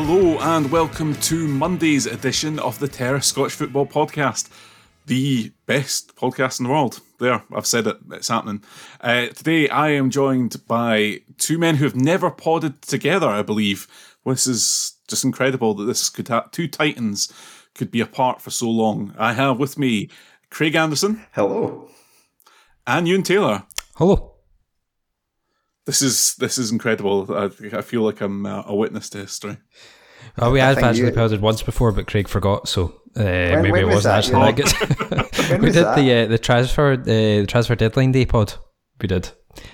Hello and welcome to Monday's edition of the Terra Scotch Football Podcast, the best podcast in the world. There, I've said it, it's happening. Uh, today I am joined by two men who have never podded together, I believe. This is just incredible that this could have two titans could be apart for so long. I have with me Craig Anderson. Hello. And Euan Taylor. Hello. This is this is incredible. I, I feel like I'm uh, a witness to history. Well, we I had think actually you- powdered once before, but Craig forgot, so uh, maybe when it was wasn't that, actually Euan? that good. We did that? the uh, the transfer uh, the transfer deadline day pod. We did,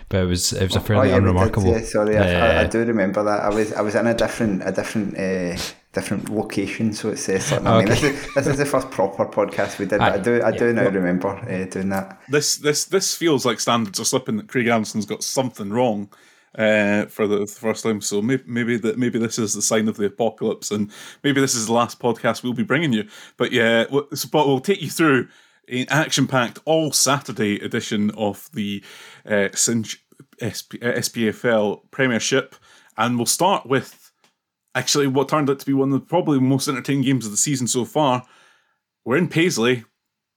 but it was it was a fairly Oh, yeah, we did, unremarkable. yeah, sorry, I, I, I uh, do remember that. I was I was in a different a different uh, different location, so it's uh, something. I mean, this is this is the first proper podcast we did. But I do I do yeah. now remember uh, doing that. This this this feels like standards are slipping. That Craig Anderson's got something wrong uh, for the first time. So maybe maybe that maybe this is the sign of the apocalypse, and maybe this is the last podcast we'll be bringing you. But yeah, w- so- but we'll take you through an action-packed all Saturday edition of the uh, Cinch SP, uh, SPFL Premiership, and we'll start with actually what turned out to be one of the probably most entertaining games of the season so far. We're in Paisley.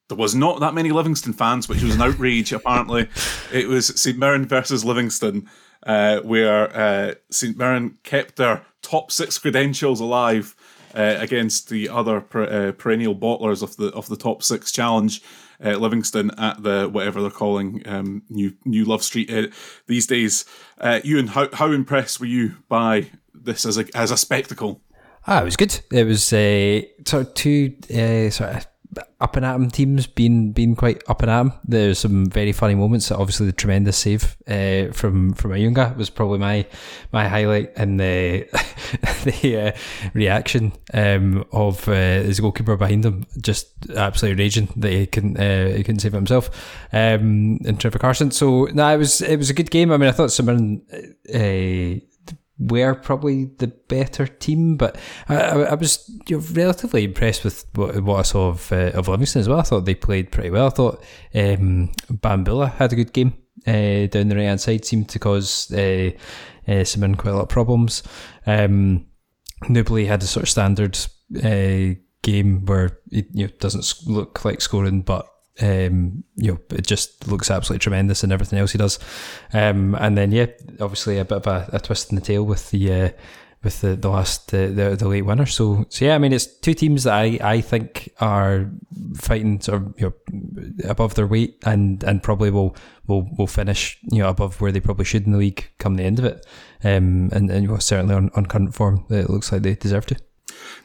There was not that many Livingston fans, which was an outrage. apparently, it was St Mirren versus Livingston, uh, where uh, St Mirren kept their top six credentials alive uh, against the other per, uh, perennial bottlers of the of the top six challenge. Uh, Livingston at the whatever they're calling um, new New Love Street uh, these days. Ewan, how how impressed were you by this as a as a spectacle? Ah, it was good. It was uh, sort of two uh, sort of up and at 'em teams being being quite up and at 'em. There's some very funny moments. Obviously, the tremendous save uh, from from Ayunga was probably my my highlight, and the the uh, reaction um, of uh, his goalkeeper behind him, just absolutely raging that he couldn't uh, he couldn't save it himself. Um, and Trevor Carson. So no, it was it was a good game. I mean, I thought St Mirren. Were probably the better team, but I, I, I was you know, relatively impressed with what, what I saw of, uh, of Livingston as well. I thought they played pretty well. I thought um, Bahamboula had a good game uh, down the right hand side, seemed to cause uh, uh, St Mirren quite a lot of problems. Um, Nouble had a sort of standard uh, game where it you know, doesn't look like scoring, but um, you know, it just looks absolutely tremendous in everything else he does. Um, and then yeah, obviously a bit of a, a twist in the tail with the uh, with the the last uh, the the late winner. So so yeah, I mean it's two teams that I, I think are fighting sort of you know above their weight and and probably will will will finish you know above where they probably should in the league come the end of it. Um, and and certainly on, on current form, it looks like they deserve to.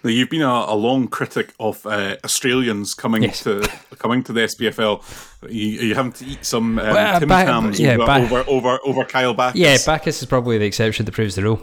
Now you've been a, a long critic of uh, Australians coming Yes. to coming to the SPFL. You, you having to eat some um, Well, Tim back- Tams yeah, over, back- over over over Kyle Baccus. Yeah, Baccus is probably the exception that proves the rule.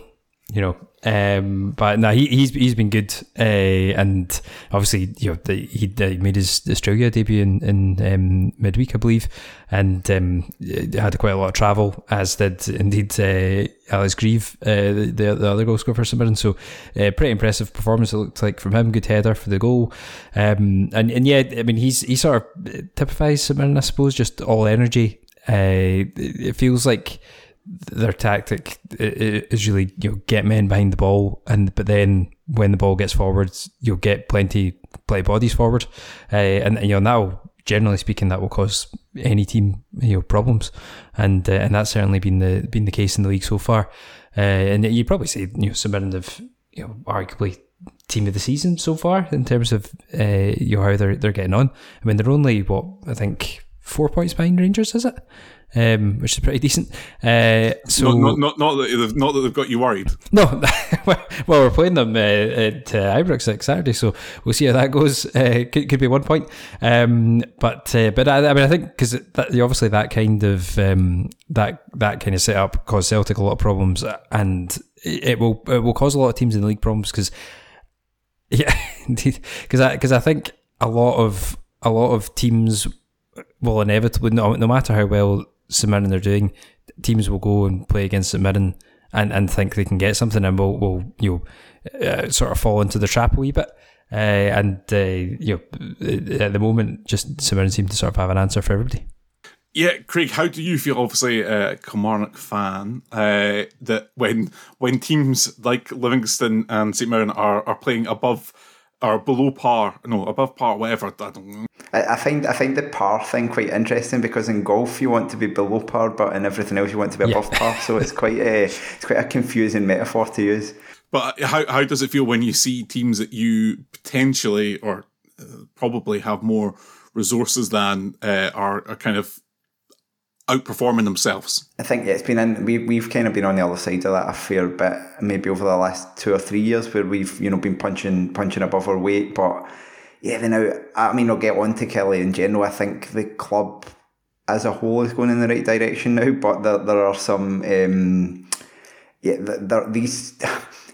You know, um, but no, he, he's he's been good, uh, and obviously, you know, the, he, uh, made his Australia debut in, in um, midweek, I believe, and um, had quite a lot of travel, as did indeed uh, Alex Greive, uh, the, the the other goal scorer for St Mirren. So, uh, pretty impressive performance. It looked like from him, good header for the goal, um, and and yeah, I mean, he's he sort of typifies St I suppose, just all energy. Uh, it feels like their tactic is really you know get men behind the ball and but then when the ball gets forwards you'll get plenty play bodies forward. Uh, and, you know now generally speaking that will cause any team you know problems. And uh, and that's certainly been the been the case in the league so far. Uh, and you probably say you know Mirren have you know arguably team of the season so far in terms of you know how they're they're getting on. I mean they're only what I think four points behind Rangers is it um, which is pretty decent. Uh, so not, not, not, not, that they've, not that they've got you worried. no, well, we're playing them uh, at uh, Ibrox next Saturday, so we'll see how that goes. Uh, could, could be one point, um, but uh, but I, I mean I think because obviously that kind of um, that that kind of setup caused Celtic a lot of problems, and it will it will cause a lot of teams in the league problems because yeah, indeed, because I because I think a lot of a lot of teams will inevitably no, no matter how well St Mirren are doing, teams will go and play against St Mirren and, and think they can get something and will, will you know, uh, sort of fall into the trap a wee bit. Uh, and uh, you know, at the moment, just St Mirren seem to sort of have an answer for everybody. Yeah, Craig, how do you feel? Obviously, a Kilmarnock fan. Uh, that when when teams like Livingston and St Mirren are, are playing above or below par, no, above par, whatever. I don't know. I, I find I find the par thing quite interesting because in golf you want to be below par, but in everything else you want to be Yeah. above par. So it's quite a it's quite a confusing metaphor to use. But how how does it feel when you see teams that you potentially or uh, probably have more resources than uh, are are kind of outperforming themselves? I think it's been in, we we've kind of been on the other side of that a fair bit, maybe over the last two or three years, where we've you know been punching punching above our weight. But yeah, then now I mean I'll get on to Killie in general. I think the club as a whole is going in the right direction now, but there there are some um, yeah there these.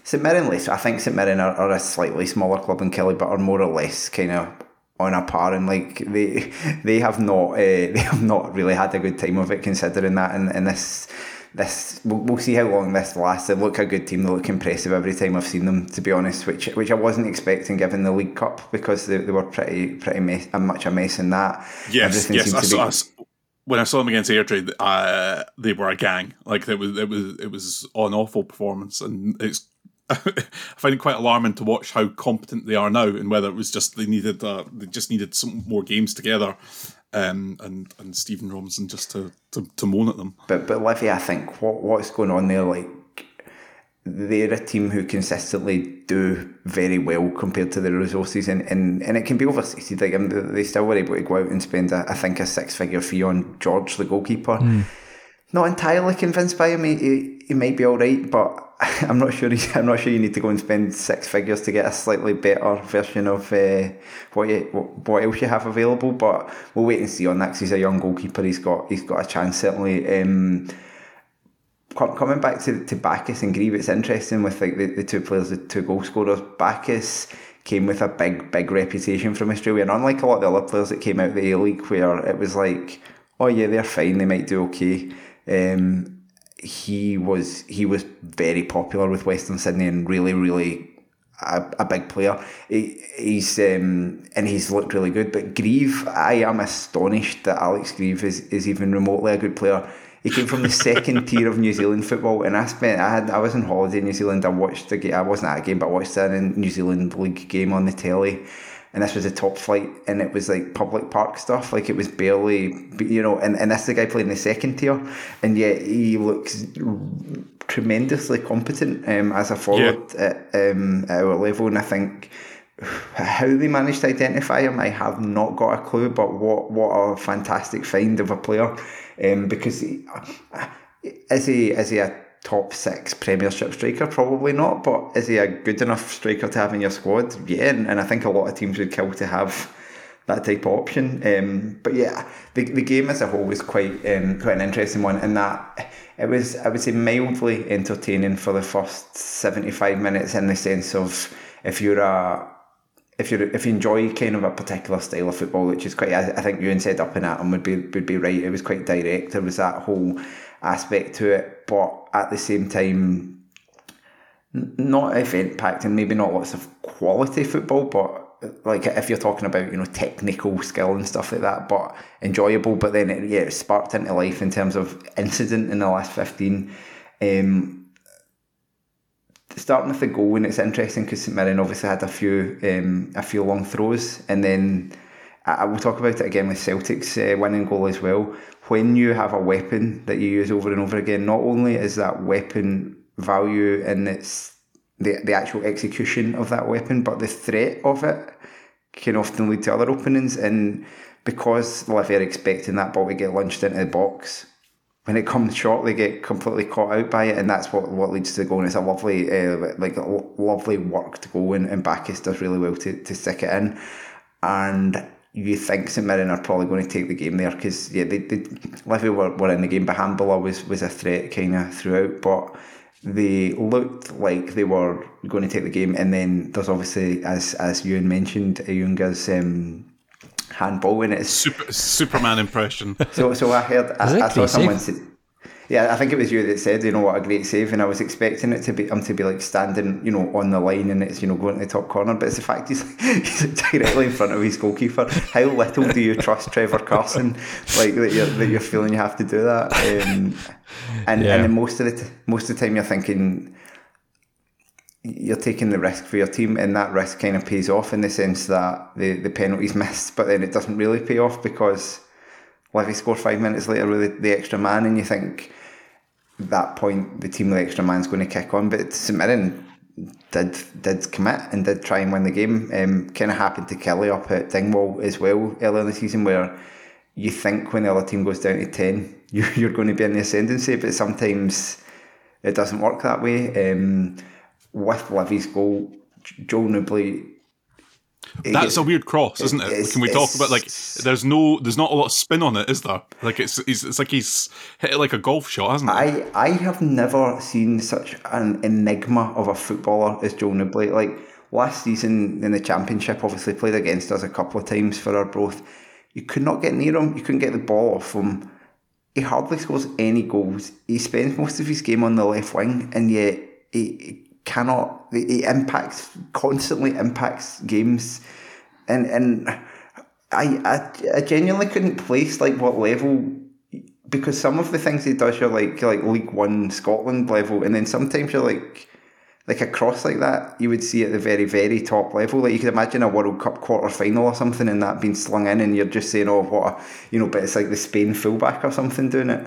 St Mirren, less- I think St Mirren are, are a slightly smaller club than Killie, but are more or less kind of on a par, and like they they have not uh, they have not really had a good time of it considering that, and, and this this we'll, we'll see how long this lasts. They look a good team. They look impressive every time I've seen them, to be honest, which which I wasn't expecting given the League Cup because they, they were pretty pretty mess, much a mess in that. Yes, Everything yes. I saw, be- I when I saw them against Airdrie, uh, they were a gang. Like it was, it was, it was an awful performance, and it's. I find it quite alarming to watch how competent they are now, and whether it was just they needed, uh, they just needed some more games together, um, and and Stephen Robinson just to, to to moan at them. But but Livy, I think what what's going on there, like they're a team who consistently do very well compared to their resources, and, and, and it can be overstated. Like um, they still were able to go out and spend, a, I think, a six figure fee on George, the goalkeeper. Not entirely convinced by him. He, he, he might be all right, but I'm not sure. I'm not sure you need to go and spend six figures to get a slightly better version of uh, what you what, else you have available. But we'll wait and see on that. 'cause he's a young goalkeeper. He's got he's got a chance certainly. Um, coming back to, to Baccus and Greive, it's interesting with like the, the two players, the two goal scorers. Baccus came with a big, big reputation from Australia, and unlike a lot of the other players that came out of the A League, where it was like, oh yeah, they're fine, they might do okay. Um, he was he was very popular with Western Sydney and really, really a, a big player. He, he's um, and he's looked really good. But Greive, I am astonished that Alex Greive is, is even remotely a good player. He came from the second tier of New Zealand football, and I spent I had I was on holiday in New Zealand. I watched the game. I wasn't at a game, but I watched a New Zealand league game on the telly. And this was a top flight, and it was like public park stuff. Like it was barely, you know. And, and this is the guy playing the second tier, and yet he looks tremendously competent um, as a forward at, um, at our level. And I think how they managed to identify him, I have not got a clue. But what what a fantastic find of a player! Um, because he, is he is he a top six Premiership striker? Probably not. But is he a good enough striker to have in your squad? Yeah, and, and I think a lot of teams would kill to have that type of option. Um, but yeah, the, the game as a whole was quite um, quite an interesting one, and that it was I would say mildly entertaining for the first seventy five minutes in the sense of if you're a if you if you enjoy kind of a particular style of football, which is quite, I, think Euan said up and at them would be would be right. It was quite direct. There was that whole aspect to it, but at the same time, not event packed and maybe not lots of quality football, but like if you're talking about you know technical skill and stuff like that, but enjoyable. But then it, yeah, it sparked into life in terms of incident in the last fifteen. Um, starting with the goal, and it's interesting because St Mirren obviously had a few um, a few long throws, and then I will talk about it again with Celtic's uh, winning goal as well. When you have a weapon that you use over and over again, not only is that weapon value in its the, the actual execution of that weapon, but the threat of it can often lead to other openings. And because Livy are expecting that ball to get launched into the box, when it comes short, they get completely caught out by it, and that's what, what leads to the goal. And it's a lovely, uh, like lovely worked goal, and, and Baccus does really well to, to stick it in. And you think St Mirren are probably going to take the game there because yeah, they, they Livy were, were in the game, but Handballer was was a threat kind of throughout, but they looked like they were going to take the game, and then there's obviously, as as Euan mentioned, Ayunga's um, handball in it. Super, Superman impression. So, so I heard, I, I saw someone say, yeah, I think it was you that said, you know, what a great save, and I was expecting it to be him to be like standing, you know, on the line, and it's you know going to the top corner, but it's the fact he's, he's directly in front of his goalkeeper. How little do you trust Trevor Carson? Like that you're that you're feeling you have to do that, um, and yeah. and then most of the t- most of the time you're thinking you're taking the risk for your team, and that risk kind of pays off in the sense that the the penalties missed, but then it doesn't really pay off because Livy score five minutes later with the, extra man, and you think that point the team with the extra man's going to kick on. But St Mirren did did commit and did try and win the game. Um, kind of happened to Killie up at Dingwall as well earlier in the season, where you think when the other team goes down to ten, you're, going to be in the ascendancy, but sometimes it doesn't work that way. Um, with Livy's goal, Joel Nouble that's a weird cross, isn't it? Can we talk about like there's no there's not a lot of spin on it, is there? Like it's it's, it's like he's hit it like a golf shot, hasn't it? I I have never seen such an enigma of a footballer as Joe Nouble. Like last season in the championship, obviously played against us a couple of times for Arbroath. You could not get near him. You couldn't get the ball off him. He hardly scores any goals. He spends most of his game on the left wing, and yet he, cannot. It impacts constantly impacts games, and and I, I I genuinely couldn't place like what level because some of the things he does you're like like League One Scotland level, and then sometimes you're like like a cross like that you would see at the very very top level. Like you could imagine a World Cup quarter final or something, and that being slung in, and you're just saying, "Oh, what a you know," but it's like the Spain fullback or something doing it.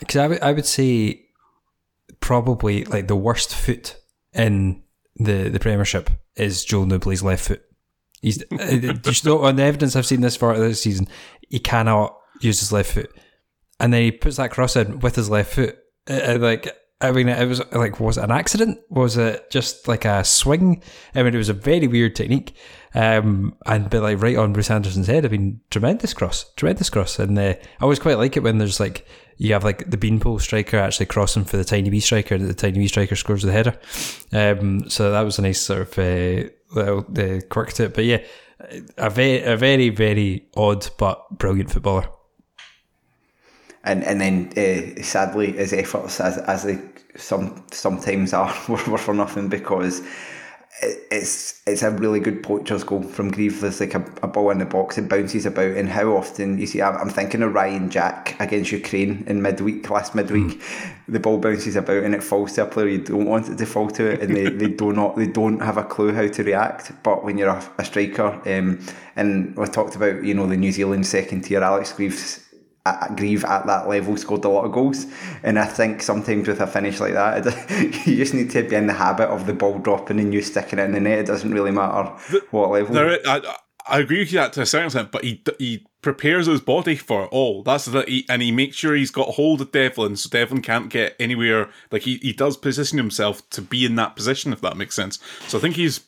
because I would I would say probably like the worst foot in the the Premiership is Joel Nouble's left foot. He's uh, on the evidence I've seen this far this season, he cannot use his left foot, and then he puts that cross in with his left foot. Uh, uh like I mean, it was like, was it an accident? Was it just like a swing? I mean, it was a very weird technique. Um, and but like right on Bruce Anderson's head. I mean, tremendous cross, tremendous cross. And uh, I always quite like it when there's like you have like the beanpole striker actually crossing for the tiny wee striker, and the tiny wee striker scores the header. Um, so that was a nice sort of uh, little uh, quirk to it. But yeah, a very, a very, very odd but brilliant footballer. And and then uh, sadly, his efforts as as they some sometimes are were, for nothing because it's it's a really good poacher's goal from Greive. There's like a, a ball in the box and bounces about, and how often you see. I'm, I'm thinking of Ryan Jack against Ukraine in midweek, last midweek. Mm. The ball bounces about and it falls to a player you don't want it to fall to, it, and they, they do not they don't have a clue how to react. But when you're a, a striker, um, and we talked about you know the New Zealand second tier, Alex Greaves at, Greive at that level scored a lot of goals. And I think sometimes with a finish like that, it, you just need to be in the habit of the ball dropping and you sticking it in the net. It doesn't really matter the, what level. There, I, I agree with you that to a certain extent, but he he prepares his body for it all. That's the he, and he makes sure he's got hold of Devlin, so Devlin can't get anywhere. Like he, he does position himself to be in that position, if that makes sense. So I think he's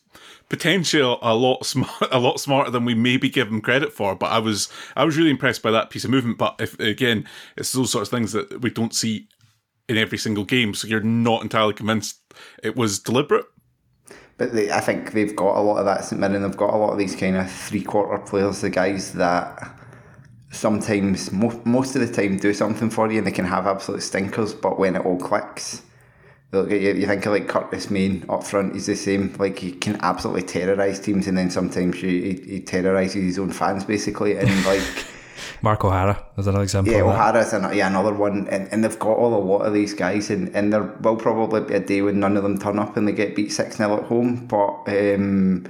potentially a lot smart, a lot smarter than we maybe give him credit for. But I was I was really impressed by that piece of movement. But if again, it's those sorts of things that we don't see in every single game, so you're not entirely convinced it was deliberate. But they, I think they've got a lot of that St Mirren. They've got a lot of these kind of three quarter players, the guys that sometimes, mo- most of the time, do something for you and they can have absolute stinkers, but when it all clicks, Look, you, you think of like Curtis Main up front, he's the same. Like he can absolutely terrorise teams, and then sometimes you, he, he terrorises his own fans basically. And like Mark O'Hara is another example. Yeah, O'Hara's an, yeah another one, and, and they've got all a lot of these guys, and, and there will probably be a day when none of them turn up and they get beat six 0 at home, but. Um,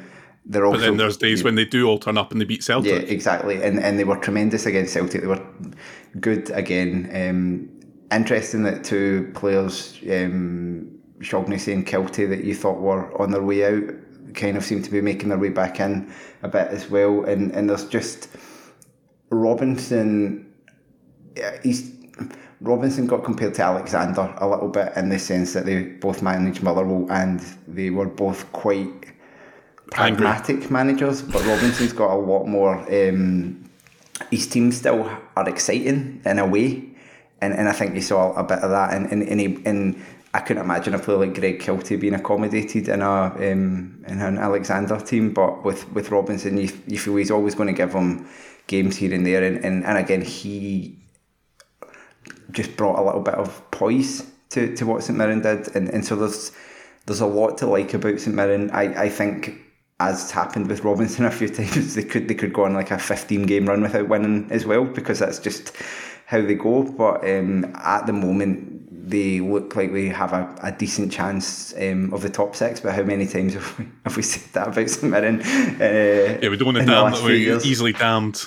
they're also, but then there's days when they do all turn up and they beat Celtic. Yeah, exactly, and and they were tremendous against Celtic. They were good again. Um, interesting that two players, um, Shaughnessy and Kiltie, that you thought were on their way out, kind of seem to be making their way back in a bit as well. And and there's just Robinson. He's Robinson got compared to Alexander a little bit in the sense that they both managed Motherwell and they were both quite pragmatic Angry. managers. But Robinson's got a lot more. Um, his teams still are exciting in a way and, and I think you saw a bit of that. And and, and, he, and I couldn't imagine a player like Greg Kiltie being accommodated in a um, in an Alexander team. But with, with Robinson, you, you feel he's always going to give him games here and there. And, and, and again, he just brought a little bit of poise to, to what St Mirren did. And, and so there's there's a lot to like about St Mirren. I, I think as happened with Robinson a few times, they could they could go on like a 15 game run without winning as well because that's just how they go. But um, at the moment, they look like they have a, a decent chance um, of the top six. But how many times have we, have we said that about St Mirren? Uh, yeah, we don't want to damn that we're easily damned.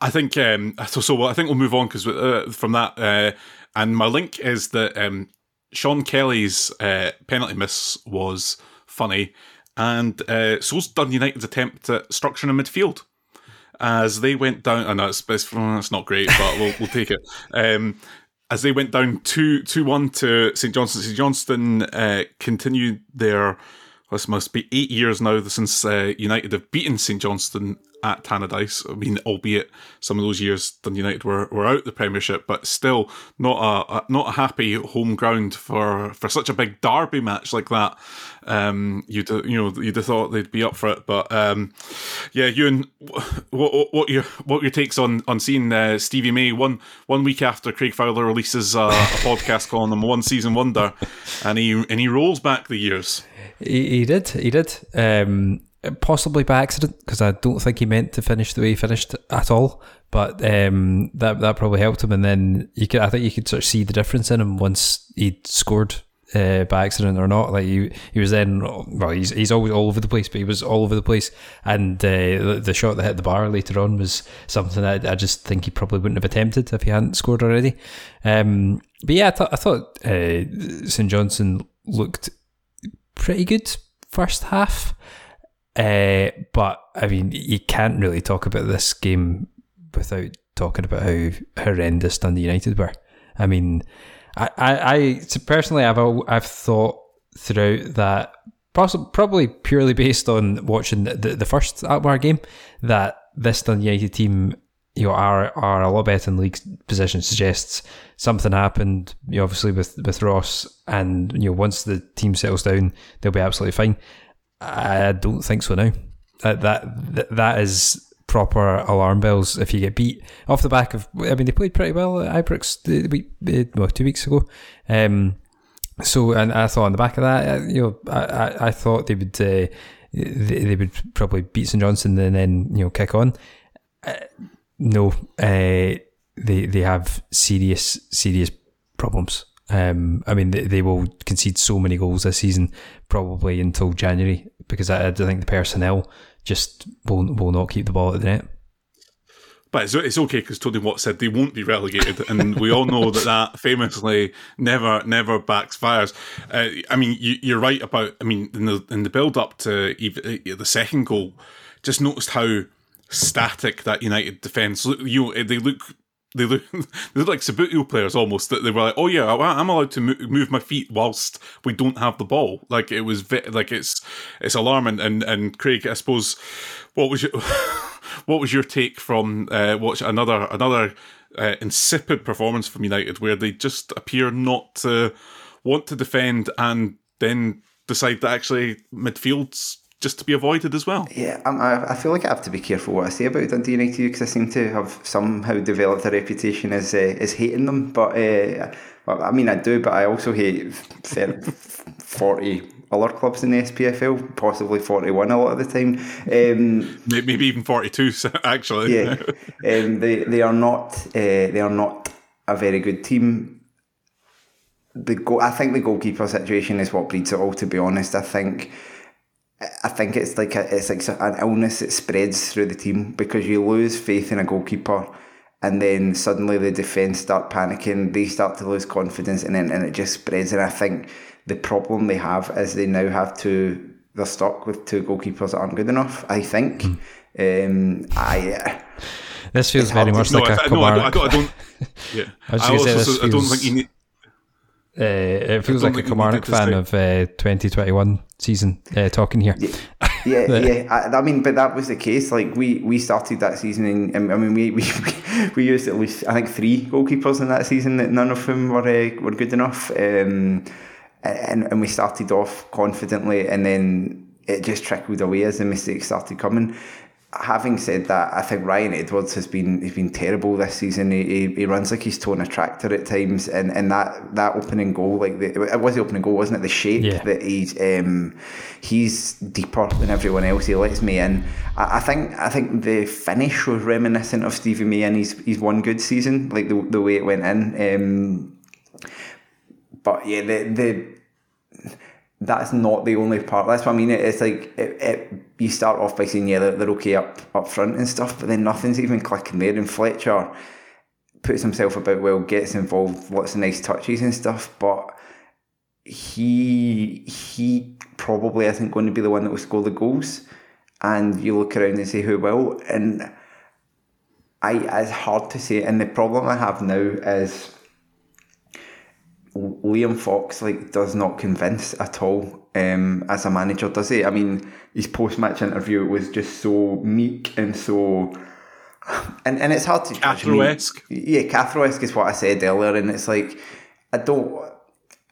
I think um, so. So I think we'll move on because uh, from that, uh, and my link is that um, Sean Kelly's uh, penalty miss was funny, and uh, so's Dundee United's attempt at structure in midfield as they went down. I know it's, it's, it's not great, but we'll, we'll take it. Um, as they went down 2 2 1 to St Johnstone, St Johnstone uh, continued their, this must be eight years now since uh, United have beaten St Johnstone at Tannadice. I mean, albeit some of those years Dundee United were, were out the Premiership, but still not a, a, not a happy home ground for, for such a big derby match like that. Um, you'd you know you'd have thought they'd be up for it, but um, yeah, Euan, what what your what your takes on on seeing uh, Stevie May one one week after Craig Fowler releases a, a podcast calling him one season wonder, and he and he rolls back the years. He, he did, he did. Um, possibly by accident because I don't think he meant to finish the way he finished at all. But um, that that probably helped him, and then you could I think you could sort of see the difference in him once he scored uh, by accident or not. Like he he was then well he's he's always all over the place, but he was all over the place. And uh, the, the shot that hit the bar later on was something that I, just think he probably wouldn't have attempted if he hadn't scored already. Um, but yeah, I thought I thought uh, St Johnstone looked pretty good first half. Uh, but I mean, you can't really talk about this game without talking about how horrendous Dundee United were. I mean, I, I, I personally, I've I've thought throughout that, possibly probably purely based on watching the, the, the first Alkmaar game, that this Dundee United team, you know, are are a lot better in league position. Suggests something happened, you know, obviously with with Ross, and you know, once the team settles down, they'll be absolutely fine. I don't think so now. That that that is proper alarm bells if you get beat off the back of. I mean, they played pretty well at Ibrox the week, well, two weeks ago. Um, so, and I thought on the back of that, uh, you know, I, I, I thought they would uh, they, they would probably beat St Johnstone and then you know kick on. Uh, no, uh, they they have serious serious problems. Um, I mean, they, they will concede so many goals this season, probably until January, because I, I think the personnel just will will not keep the ball at the net. But it's, it's okay because Tony Watt said they won't be relegated, and we all know that that famously never never backfires. Uh, I mean, you, are right about. I mean, in the in the build up to even, uh, the second goal, just noticed how static that United defence. You they look they look they look like Subbuteo players almost. That they were like, oh yeah, I'm allowed to move my feet whilst we don't have the ball. Like it was like it's it's alarming. And and Craig, I suppose, what was your what was your take from uh, watch another another uh, insipid performance from United where they just appear not to want to defend and then decide that actually midfield's just to be avoided as well. Yeah, I, I feel like I have to be careful what I say about Dundee United because I seem to have somehow developed a reputation as uh, as hating them. But uh, well, I mean, I do, but I also hate 30, 40 other clubs in the SPFL, possibly 41 a lot of the time. Um, Maybe even 42, actually. Yeah, um, they, they are not uh, they are not a very good team. The I think the goalkeeper situation is what breeds it all. To be honest, I think I think it's like a, it's like an illness that spreads through the team because you lose faith in a goalkeeper and then suddenly the defence start panicking, they start to lose confidence and then and it just spreads and I think the problem they have is they now have to they're stuck with two goalkeepers that aren't good enough. I think. Mm. Um, I. Uh, this feels very much like no, a I, no, I don't, I don't, I don't. Yeah, I, I also feels, I don't think you need. Uh, it feels like a Kilmarnock fan of uh, 2021 season uh, talking here. Yeah, yeah, yeah. I, I, mean, but that was the case. Like we we started that season, and I mean, we, we we used at least I think three goalkeepers in that season. That none of them were uh, were good enough. Um, and, and we started off confidently and then it just trickled away as the mistakes started coming. Having said that, I think Ryan Edwards has been he's been terrible this season. He, he, he runs like he's towing a tractor at times, and, and that, that opening goal, like the, it was the opening goal, wasn't it? The shape yeah. that he's um, he's deeper than everyone else. He lets me in. I, I, think I think the finish was reminiscent of Stevie May and he's his one good season, like the the way it went in. Um, but yeah, the the that's not the only part. That's what I mean. It's like it, it, you start off by saying yeah they're, they're okay up up front and stuff, but then nothing's even clicking there. And Fletcher puts himself about well, gets involved, lots of nice touches and stuff, but he he probably I think going to be the one that will score the goals. And you look around and say who will, and I it's hard to say. And the problem I have now is Liam Fox like does not convince at all um, as a manager, does he? I mean, his post match interview was just so meek and so. And, and it's hard to Cathro-esque. Yeah, Cathro-esque is what I said earlier, and it's like I don't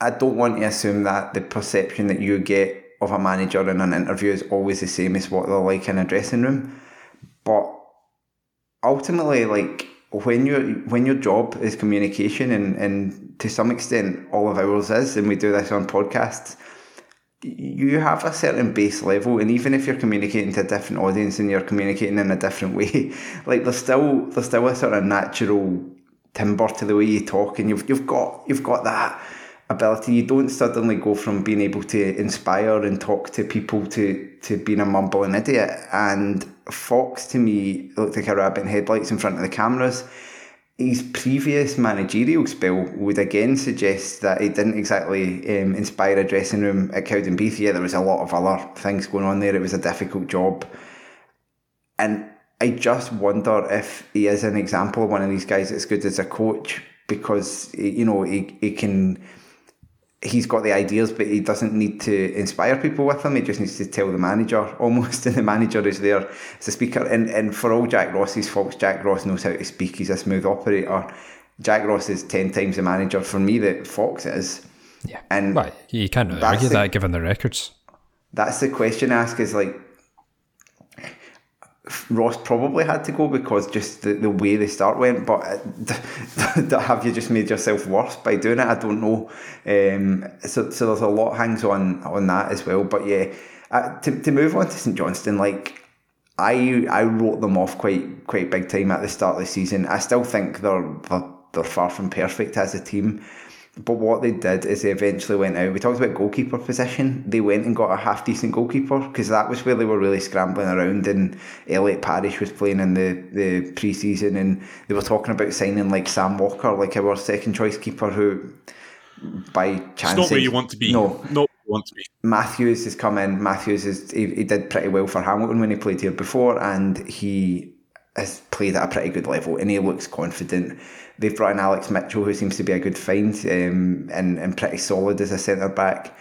I don't want to assume that the perception that you get of a manager in an interview is always the same as what they're like in a dressing room. But ultimately, like when your when your job is communication and, and to some extent all of ours is and we do this on podcasts you have a certain base level and even if you're communicating to a different audience and you're communicating in a different way like there's still there's still a sort of natural timber to the way you talk and you've you've got you've got that ability you don't suddenly go from being able to inspire and talk to people to to being a mumbling idiot and Fox to me looked like a rabbit in headlights in front of the cameras. His previous managerial spell would again suggest that he didn't exactly um, inspire a dressing room at Cowdenbeath. Yeah, there was a lot of other things going on there. It was a difficult job. And I just wonder if he is an example of one of these guys that's good as a coach because, you know, he, he can he's got the ideas, but he doesn't need to inspire people with them. He just needs to tell the manager almost, and the manager is there as a speaker. And and for all Jack Ross's faults, Jack Ross knows how to speak. He's a smooth operator. Jack Ross is ten times the manager for me that Fox is. Yeah, and well, you can't really argue the, that given the records. That's the question I ask: is like, Ross probably had to go because just the, the way the start went. But uh, have you just made yourself worse by doing it? I don't know. Um, so so there's a lot hangs on on that as well. But yeah, uh, to to move on to St Johnstone, like. I I wrote them off quite quite big time at the start of the season. I still think they're they're, they're far from perfect as a team. But what they did is they eventually went out. We talked about goalkeeper position. They went and got a half decent goalkeeper because that was where they were really scrambling around. And Elliot Parish was playing in the, the pre season, and they were talking about signing like Sam Walker, like our second choice keeper, who by chance. It's not where you want to be. No. Not want to be. Matthews has come in. Matthews is he, he did pretty well for Hamilton when he played here before, and he has played at a pretty good level, and he looks confident. They've brought in Alex Mitchell, who seems to be a good find um, and, and pretty solid as a centre back.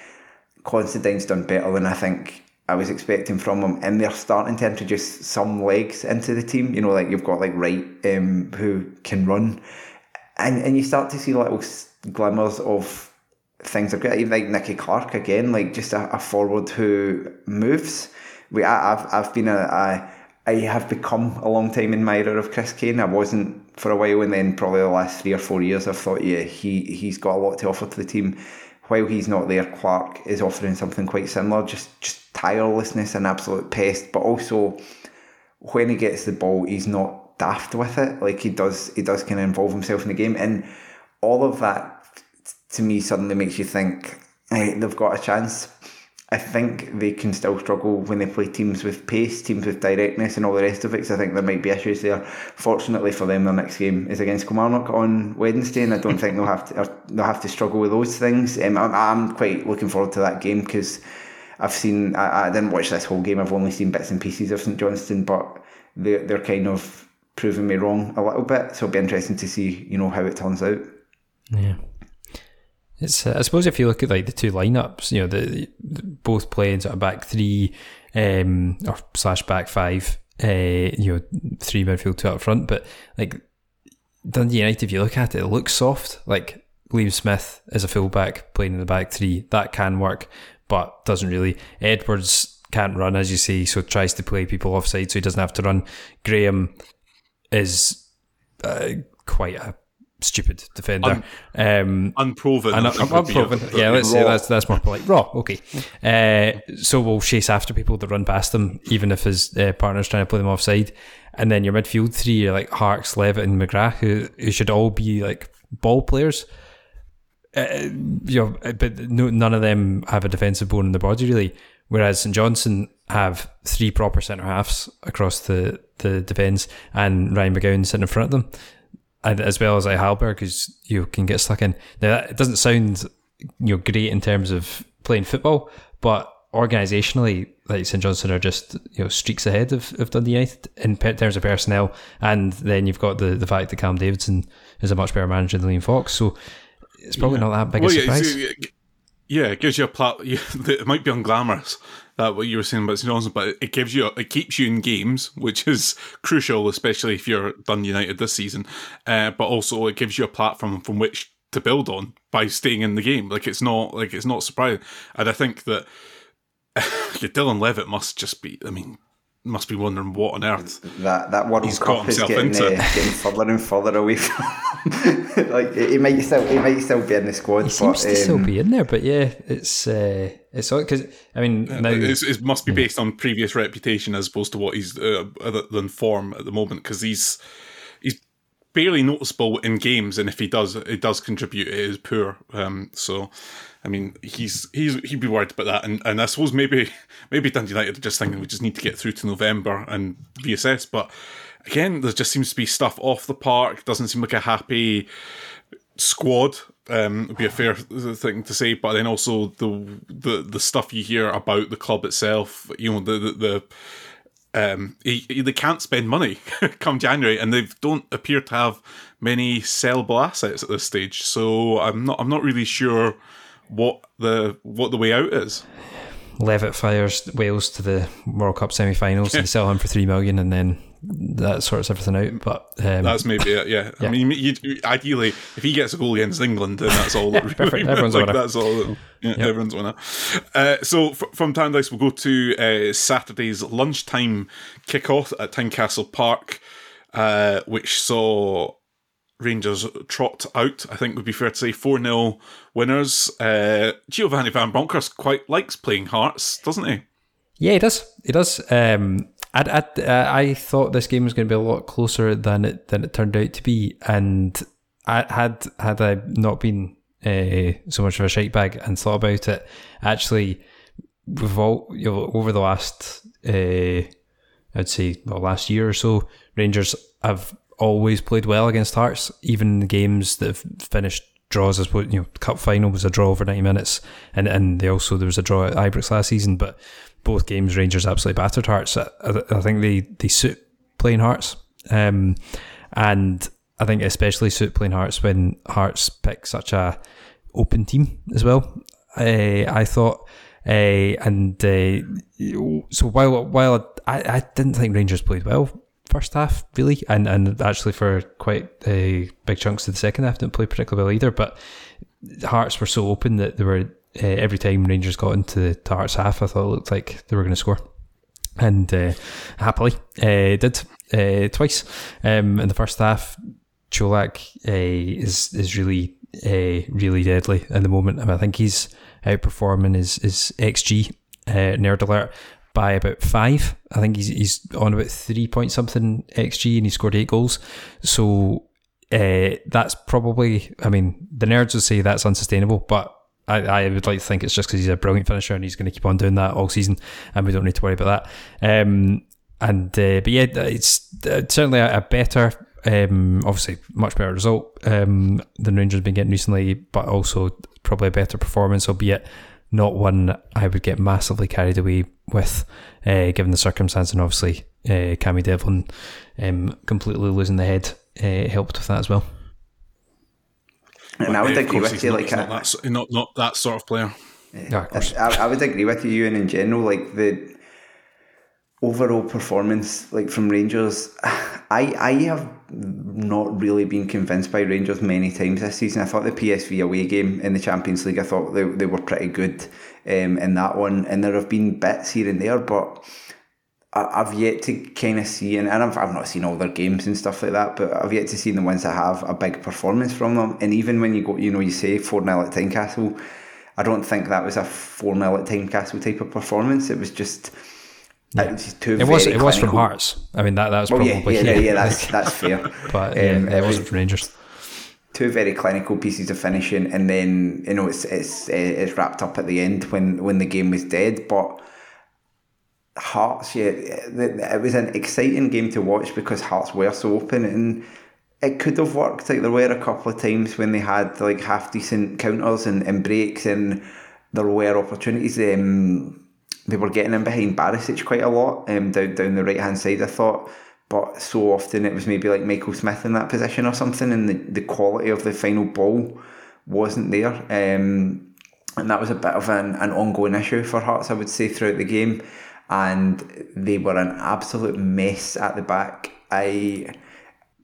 Considine's done better than I think I was expecting from him, and they're starting to introduce some legs into the team. You know, like you've got like Wright, um, who can run, and and you start to see little glimmers of things are great. Even like Nicky Clark again, like just a, a forward who moves. We, I, have I've been a, a I have become a long time admirer of Chris Kane. I wasn't for a while, and then probably the last three or four years, I've thought, yeah, he he's got a lot to offer to the team. While he's not there, Clark is offering something quite similar. Just just tirelessness, and absolute pest, but also when he gets the ball, he's not daft with it. Like he does, he does kind of involve himself in the game, and all of that to me suddenly makes you think hey, they've got a chance. I think they can still struggle when they play teams with pace, teams with directness, and all the rest of it. Because I think there might be issues there. Fortunately for them, their next game is against Kilmarnock on Wednesday, and I don't think they'll have to they'll have to struggle with those things. Um, I'm, I'm quite looking forward to that game because I've seen I, I didn't watch this whole game. I've only seen bits and pieces of St Johnstone, but they they're kind of proving me wrong a little bit. So it'll be interesting to see you know how it turns out. Yeah. It's uh, I suppose if you look at like the two lineups, you know, the, the both playing sort of back three, um, or slash back five, uh, you know, three midfield, two up front. But like Dundee United, if you look at it, it looks soft. Like Liam Smith is a fullback playing in the back three, that can work, but doesn't really. Edwards can't run, as you say, so tries to play people offside, so he doesn't have to run. Graham is uh, quite a stupid defender. Un, um, unproven. Un, unproven. yeah, let's raw. say that's that's more polite. Raw. Okay. Uh, so we'll chase after people that run past them, even if his uh, partner's trying to play them offside. And then your midfield three are like Harkes, Levitt, and McGrath, who, who should all be like ball players. Uh, you know, but no, none of them have a defensive bone in the body really. Whereas St Johnstone have three proper centre halves across the the defence, and Ryan McGowan sitting in front of them and as well as like Hallberg, because you can get stuck in. Now that it doesn't sound you know great in terms of playing football, but organisationally, like St Johnstone are just you know streaks ahead of, of Dundee United in terms of personnel, and then you've got the the fact that Cam Davidson is a much better manager than Liam Fox, so it's probably yeah. not that big well, a surprise. Yeah, yeah, it gives you a plat. it might be unglamorous, that what you were saying about St Johnstone, but it gives you it keeps you in games, which is crucial, especially if you're done United this season. Uh, but also it gives you a platform from which to build on by staying in the game. Like it's not like it's not surprising, and I think that Dylan Levitt must just be. I mean, must be wondering what on earth that that World he's Cup is getting, uh, getting further and further away from. like he might still he might still be in the squad. He seems to um, still be in there, but yeah, it's uh, it's because I mean now it must be based on previous reputation as opposed to what he's uh, other than form at the moment because he's he's barely noticeable in games, and if he does, it does contribute. It is poor. Um, so I mean, he's he's he'd be worried about that, and, and I suppose maybe maybe Dundee United are just thinking we just need to get through to November and reassess. But again, there just seems to be stuff off the park. Doesn't seem like a happy squad. Um, would be a fair thing to say, but then also the the the stuff you hear about the club itself. You know, the the, the um, they can't spend money come January, and they don't appear to have many sellable assets at this stage. So I'm not I'm not really sure what the what the way out is. Levitt fires Wales to the World Cup semi-finals. Yeah. They sell him for three million, and then that sorts everything out. But um, That's maybe it. Yeah. Yeah. I mean, you, ideally, if he gets a goal against England, then that's all. that really perfect. Everyone's like, winner. That's all. that- Yeah, everyone's winner. Uh, so f- from Tannadice, we'll go to uh, Saturday's lunchtime kickoff at Tynecastle Park, uh, which saw Rangers trot out. I think would be fair to say four 0 winners. Uh, Giovanni Van Bronckhorst quite likes playing Hearts, doesn't he? Yeah, he does. He does. Um, I, I, I thought this game was going to be a lot closer than it than it turned out to be, and I had had I not been uh, so much of a shite bag and thought about it, actually, we've all you know, over the last, uh, I'd say, well, last year or so, Rangers have always played well against Hearts, even in the games that have finished draws as what you know cup final was a draw over 90 minutes. And and they also there was a draw at Ibrox last season but both games Rangers absolutely battered Hearts. I, I I think they they suit playing Hearts. Um and I think especially suit playing Hearts when Hearts pick such a open team as well. Uh, I thought uh, and uh, so while while I, I didn't think Rangers played well first half really and and actually for quite uh, big chunks of the second half didn't play particularly well either but Hearts were so open that they were uh, every time Rangers got into the Hearts half I thought it looked like they were going to score. And uh, happily did twice. Um, in the first half Colak is is really really deadly at the moment. I, mean, I think he's outperforming his his xG uh, nerd alert by about five. I think he's he's on about three point something xG and he scored eight goals. So uh, that's probably. I mean, the nerds would say that's unsustainable, but. I, I would like to think it's just because he's a brilliant finisher and he's going to keep on doing that all season, and we don't need to worry about that. Um, and uh, but yeah, it's certainly a, a better, um, obviously much better result um, than Rangers have been getting recently, but also probably a better performance, albeit not one I would get massively carried away with, uh, given the circumstance, and obviously uh, Cammy Devlin um, completely losing the head uh, helped with that as well. And I would Of agree with you. not, Like, not I, that, not, not that sort of player. Yeah, of. I, I would agree with you, and in general, like the overall performance, like from Rangers, I I have not really been convinced by Rangers many times this season. I thought the PSV away game in the Champions League, I thought they, they were pretty good um, in that one, and there have been bits here and there, but. I- I've yet to kind of see, and, and I've, I've not seen all their games and stuff like that, but I've yet to see the ones that have a big performance from them. And even when you go, you know, you say 4 0 at Tynecastle, I don't think that was a 4 0 at Tynecastle type of performance. It was just, it was two It was it was from Hearts. I mean that that was Well, probably yeah, yeah, yeah, yeah, that's, that's fair. but yeah, Um, it was- wasn't from Rangers. two very clinical pieces of finishing, and then you know it's it's it's wrapped up at the end when when the game was dead. But Hearts, yeah, it it was an exciting game to watch because Hearts were so open, and it could have worked. Like there were a couple of times when they had like half decent counters and, and breaks, and there were opportunities. Um, they were getting in behind Barisic quite a lot um, down down the right hand side. I thought, but so often it was maybe like Michael Smith in that position or something, and the, the quality of the final ball wasn't there. Um, and that was a bit of an, an ongoing issue for Hearts, I would say, throughout the game. And they were an absolute mess at the back. I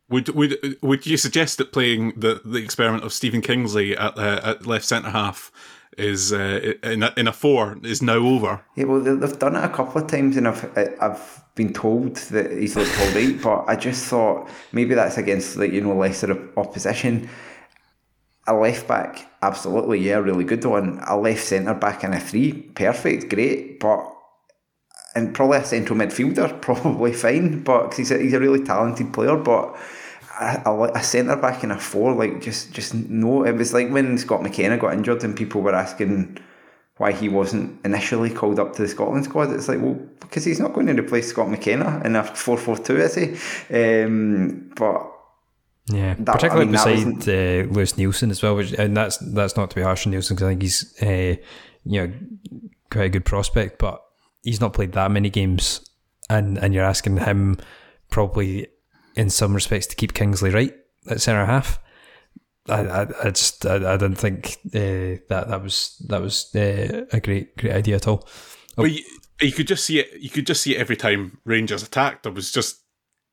Would would would you suggest that playing the, the experiment of Stephen Kingsley at uh, at left centre half is uh, in a, in a four is now over? Yeah, well, they- they've done it a couple of times, and I've I've been told that he's looked all right, but I just thought maybe that's against like you know lesser opposition. A left back, absolutely, yeah, really good one. A left centre back and a three, perfect, great, but and probably a central midfielder, probably fine, but 'cause he's a, he's a really talented player, but. A, a, a centre back and a four, like just just no. It was like when Scott McKenna got injured and people were asking why he wasn't initially called up to the Scotland squad. It's like, well, because he's not going to replace Scott McKenna in a 4 4 2, is he? Um, but Yeah, That- particularly I mean, beside uh, Lewis Neilson as well, which and that's that's not to be harsh on Neilson because I think he's uh, you know quite a good prospect, but he's not played that many games, and and you're asking him probably in some respects to keep Kingsley right at centre half. I, I, I just I, I didn't think uh, that that was that was uh, a great great idea at all. But you, you could just see it. You could just see it every time Rangers attacked. There was just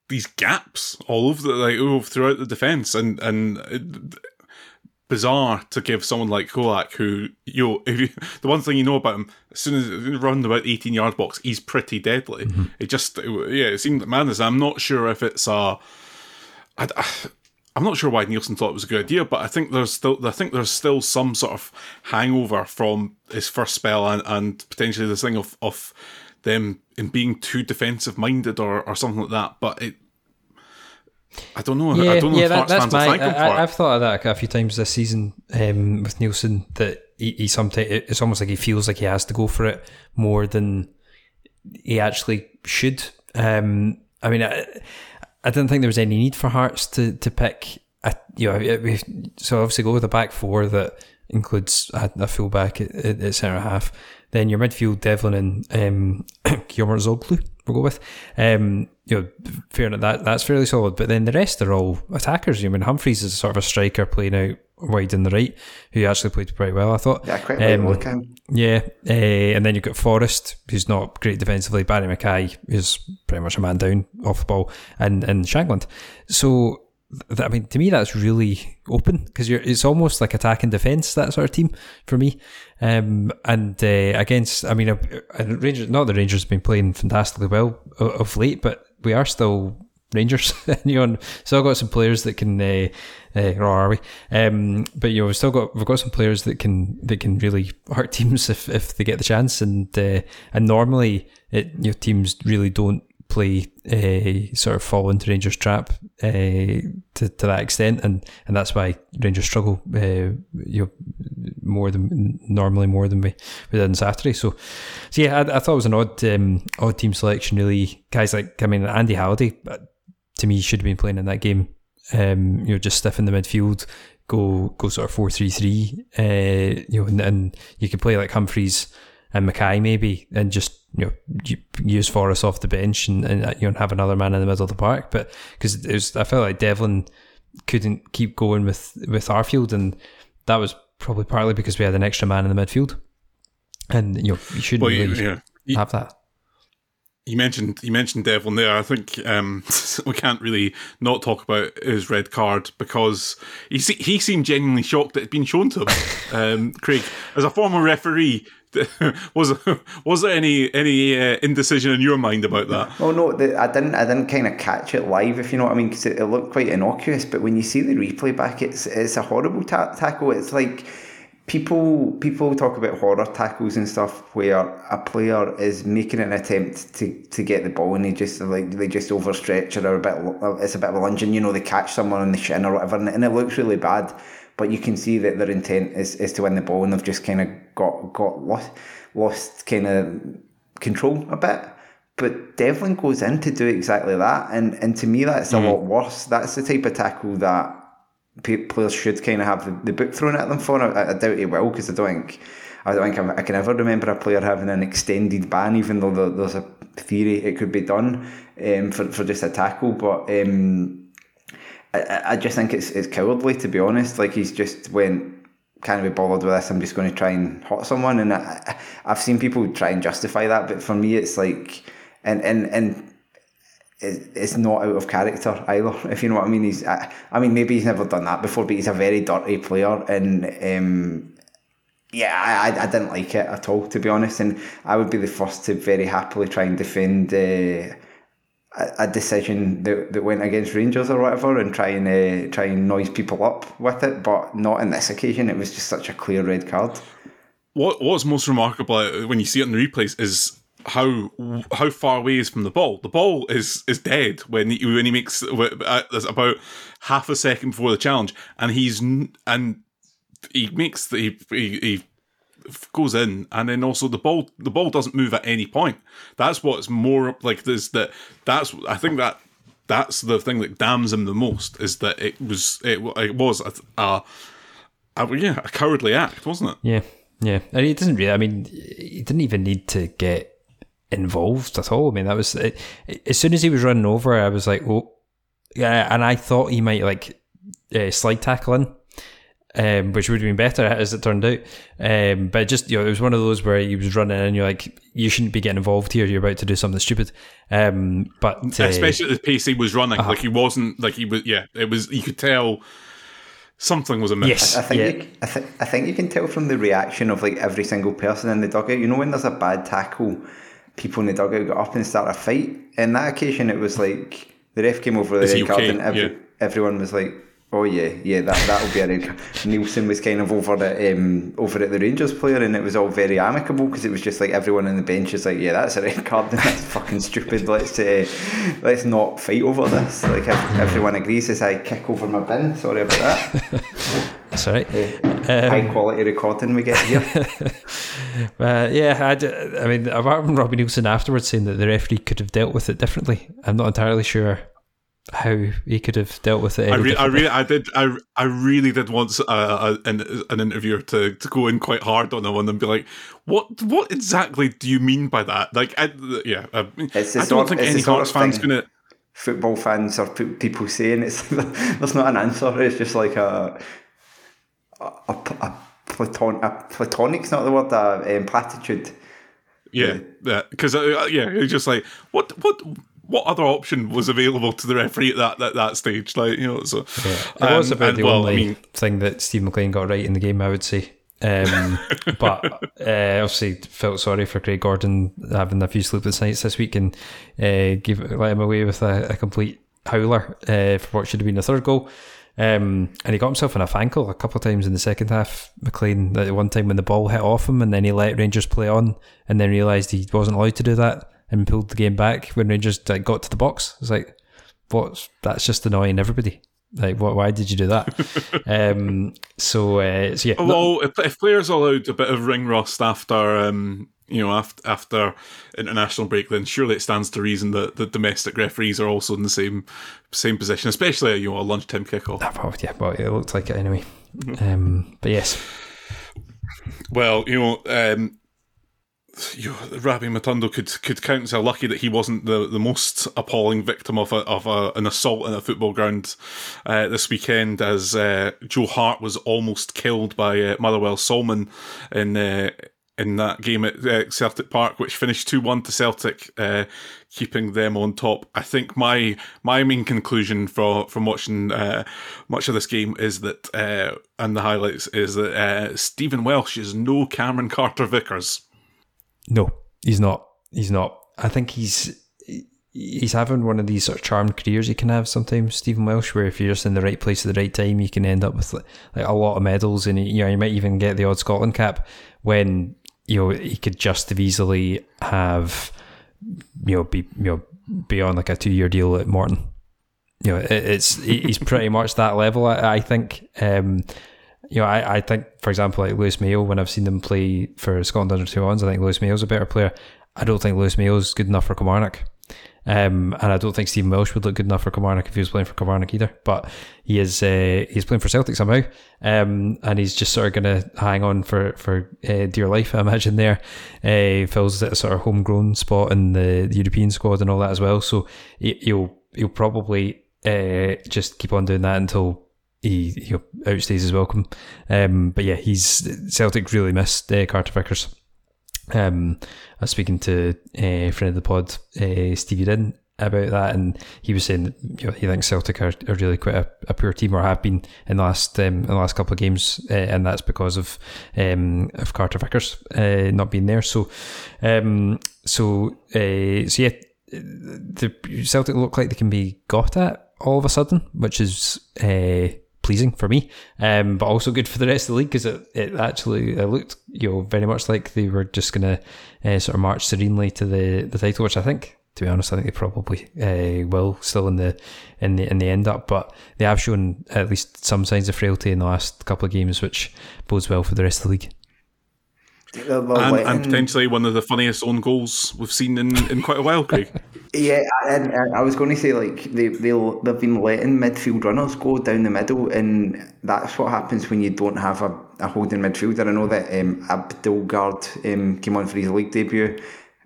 these gaps all over the like throughout the defense, and and. Bizarre to give someone like Colak, who you know, if you, the one thing you know about him, as soon as he runs about eighteen yard box, he's pretty deadly. Mm-hmm. It just, it, yeah, it seemed madness. I'm not sure if it's a. I, I'm not sure why Neilson thought it was a good idea, but I think there's still, I think there's still some sort of hangover from his first spell and, and potentially this thing of of them in being too defensive minded or, or something like that. But it, I don't know. Yeah, I don't know yeah, that, that's my. I, have thought of that a few times this season um, with Neilson. That he, he sometimes it's almost like he feels like he has to go for it more than he actually should. Um, I mean, I, I didn't think there was any need for Hearts to to pick. A, you know, we, so obviously go with a back four that includes a, a fullback at, at, at centre half. Then your midfield, Devlin and um, Kiomourtzoglou, we'll go with. Um, you know, fair enough, that that's fairly solid. But then the rest are all attackers. I mean, Humphrys is sort of a striker playing out wide in the right, who actually played pretty well, I thought. Yeah, quite um, him. Yeah, uh, and then you've got Forrest, who's not great defensively. Barrie McKay, who's pretty much a man down off the ball, and and Shankland. So I mean, to me, that's really open because it's almost like attack and defence that sort of team for me. Um, and uh, against, I mean, uh, Rangers, not the Rangers have been playing fantastically well of late, but we are still Rangers. you know, still got some players that can. Uh, uh, or are we? Um, but you know, we've still got we've got some players that can that can really hurt teams if, if they get the chance, and uh, and normally it you know teams really don't play uh, sort of fall into Rangers' trap uh, to to that extent, and, and that's why Rangers struggle, uh, you know, more than normally more than we, we did on Saturday. So, so yeah, I, I thought it was an odd um, odd team selection. Really, guys like I mean Andy Halliday, to me should have been playing in that game. Um, you know, just stiff in the midfield, go go sort of four three three. Uh, you know, and, and you could play like Humphrys and McKay maybe, and just you know use Forrest off the bench and, and you know have another man in the middle of the park. But because it was, I felt like Devlin couldn't keep going with with Arfield, and that was probably partly because we had an extra man in the midfield, and you know you shouldn't Well, really yeah. You- have that. You mentioned you mentioned Devlin there. I think um, we can't really not talk about his red card because he se- he seemed genuinely shocked that it had been shown to him. Um, Craig, as a former referee, was was there any any uh, indecision in your mind about that? Oh no, the, I didn't. I didn't kind of catch it live, if you know what I mean, because it, it looked quite innocuous. But when you see the replay back, it's it's a horrible ta- tackle. It's like people people talk about horror tackles and stuff where a player is making an attempt to, to get the ball and they just like they just overstretch or a bit it's a bit of a lunging. You know, they catch someone on the shin or whatever, and, and it looks really bad. But you can see that their intent is, is to win the ball, and they've just kind of got got lost lost kind of control a bit. But Devlin goes in to do exactly that, and and to me that's a lot worse. That's the type of tackle that players should kind of have the, the book thrown at them for. I, I doubt he will because I don't think I don't think I'm, I can ever remember a player having an extended ban, even though there, there's a theory it could be done um, for for just a tackle. But um, I, I just think it's it's cowardly to be honest. Like he's just went. Can't be bothered with this. I'm just going to try and hot someone, and I, I've seen people try and justify that, but for me, it's like, and and and it's not out of character either. If you know what I mean, he's. I, I mean, maybe he's never done that before, but he's a very dirty player, and um, yeah, I, I didn't like it at all, to be honest. And I would be the first to very happily try and defend uh, a, decision that, that went against Rangers or whatever, and try and uh, try and noise people up with it. But not on this occasion. It was just such a clear red card. What what's most remarkable uh, when you see it in the replays is how how far away is from the ball. The ball is is dead when he, when he makes uh, about half a second before the challenge, and he's and he makes the he, he, he goes in, and then also the ball the ball doesn't move at any point. That's what's more like this that that's I think that that's the thing that damns him the most is that it was it, it was a, a, a yeah a cowardly act, wasn't it? Yeah, yeah, and he doesn't really. I mean, he didn't even need to get involved at all. I mean, that was it, as soon as he was running over, I was like, oh, yeah, and I thought he might like uh, slide tackle in, um, which would have been better as it turned out. Um, but just you know, it was one of those where he was running and you're like, you shouldn't be getting involved here. You're about to do something stupid. Um, but uh, especially at the pace he was running, like he wasn't like he was. Yeah, it was. You could tell something was amiss. Yes. I think Yeah. you, I, th- I think you can tell from the reaction of like every single person in the dugout. You know when there's a bad tackle, people in the dugout get up and start a fight. In that occasion, it was like the ref came over with Is the he red card, okay? and every, Yeah. everyone was like, "Oh yeah, yeah, that that'll be a red. Neilson was kind of over at um, over at the Rangers player, and it was all very amicable because it was just like everyone on the bench is like, "Yeah, that's a red card. That's fucking stupid. Let's uh, let's not fight over this." Like if everyone agrees, as I kick over my bin. Sorry about that. that's all right. High quality recording we get here. Uh, yeah, I, d- I mean, apart from Robbie Neilson afterwards saying that the referee could have dealt with it differently, I'm not entirely sure how he could have dealt with it. I, re- I really, I did, I, I really did want uh, an, an interviewer to, to go in quite hard on that one and be like, "What, what exactly do you mean by that?" Like, I, yeah, I, It's I don't sort- think it's the any sort Hearts of fans gonna. football fans or pe- people saying it's there's not an answer. It's just like a a, a, a platon a platonic's not the word. A um, platitude. Yeah, yeah, because uh, yeah, it's just like what, what, what other option was available to the referee at that that, that stage? Like, you know, so It was um, about and, the well, only I mean, thing that Steve McLean got right in the game, I would say. Um, but uh, obviously felt sorry for Craig Gordon having a few sleepless nights this week and uh, give let him away with a, a complete howler uh, for what should have been a third goal. Um, and he got himself in a fankle a couple of times in the second half. McLean, at one time when the ball hit off him, and then he let Rangers play on, and then realised he wasn't allowed to do that, and pulled the game back when Rangers like, got to the box. It's like, what? That's just annoying everybody. Like, what? Why did you do that? um, so, uh, so yeah, Well, if, if players allowed a bit of ring rust after, um, you know, after, after international break, then surely it stands to reason that the domestic referees are also in the same same position, especially you know a lunchtime kickoff. Well, yeah, well, it looked like it anyway. Um, but yes, Well, you know, um, you Rabbi Matondo could could count himself lucky that he wasn't the, the most appalling victim of a, of a, an assault in a football ground uh, this weekend, as uh, Joe Hart was almost killed by uh, Motherwell Solomon in uh, in that game at uh, Celtic Park, which finished two one to Celtic, uh, keeping them on top. I think my my main conclusion from from watching much of this game is that and the highlights is that Stephen Welsh is no Cameron Carter Vickers. No, he's not. He's not. I think he's he's having one of these sort of charmed careers you can have sometimes, Stephen Welsh, where if you're just in the right place at the right time, you can end up with like, a lot of medals, and you know you might even get the odd Scotland cap when you know he could just have easily have you know be you know be on like a two year deal at Morton. You know, it, it's he's pretty much that level. I, I think. Um, you know, I, I think, for example, like Lewis Mayo, when I've seen them play for Scotland under two I think Lewis Mayo's a better player. I don't think Lewis Mayo's good enough for Kilmarnock. Um, and I don't think Stephen Welsh would look good enough for Kilmarnock if he was playing for Kilmarnock either. But he is uh, he's playing for Celtic somehow, um, and he's just sort of going to hang on for for uh, dear life. I imagine there uh, fills that sort of homegrown spot in the, the European squad and all that as well. So he, he'll he'll probably uh, just keep on doing that until he, he outstays his welcome. Um, but yeah, he's Celtic really missed uh, Carter Vickers. Um, I was speaking to a friend of the pod, uh, Stevie Din, about that, and he was saying that you know, he thinks Celtic are, are really quite a, a poor team, or have been in the last um, in the last couple of games, uh, and that's because of um, of Carter Vickers uh, not being there. So, um, so uh, so yeah, the Celtic look like they can be got at all of a sudden, which is uh, pleasing for me, um, but also good for the rest of the league because it, it actually it looked you know very much like they were just going to uh, sort of march serenely to the, the title, which I think. To be honest, I think they probably uh, will still in the in the in the end up, but they have shown at least some signs of frailty in the last couple of games, which bodes well for the rest of the league. They're And, and potentially one of the funniest own goals we've seen in, in quite a while, Craig. Yeah, and, and I was going to say like they they'll they've been letting midfield runners go down the middle, and that's what happens when you don't have a, a holding midfielder. I know that um, Abildgaard um, came on for his league debut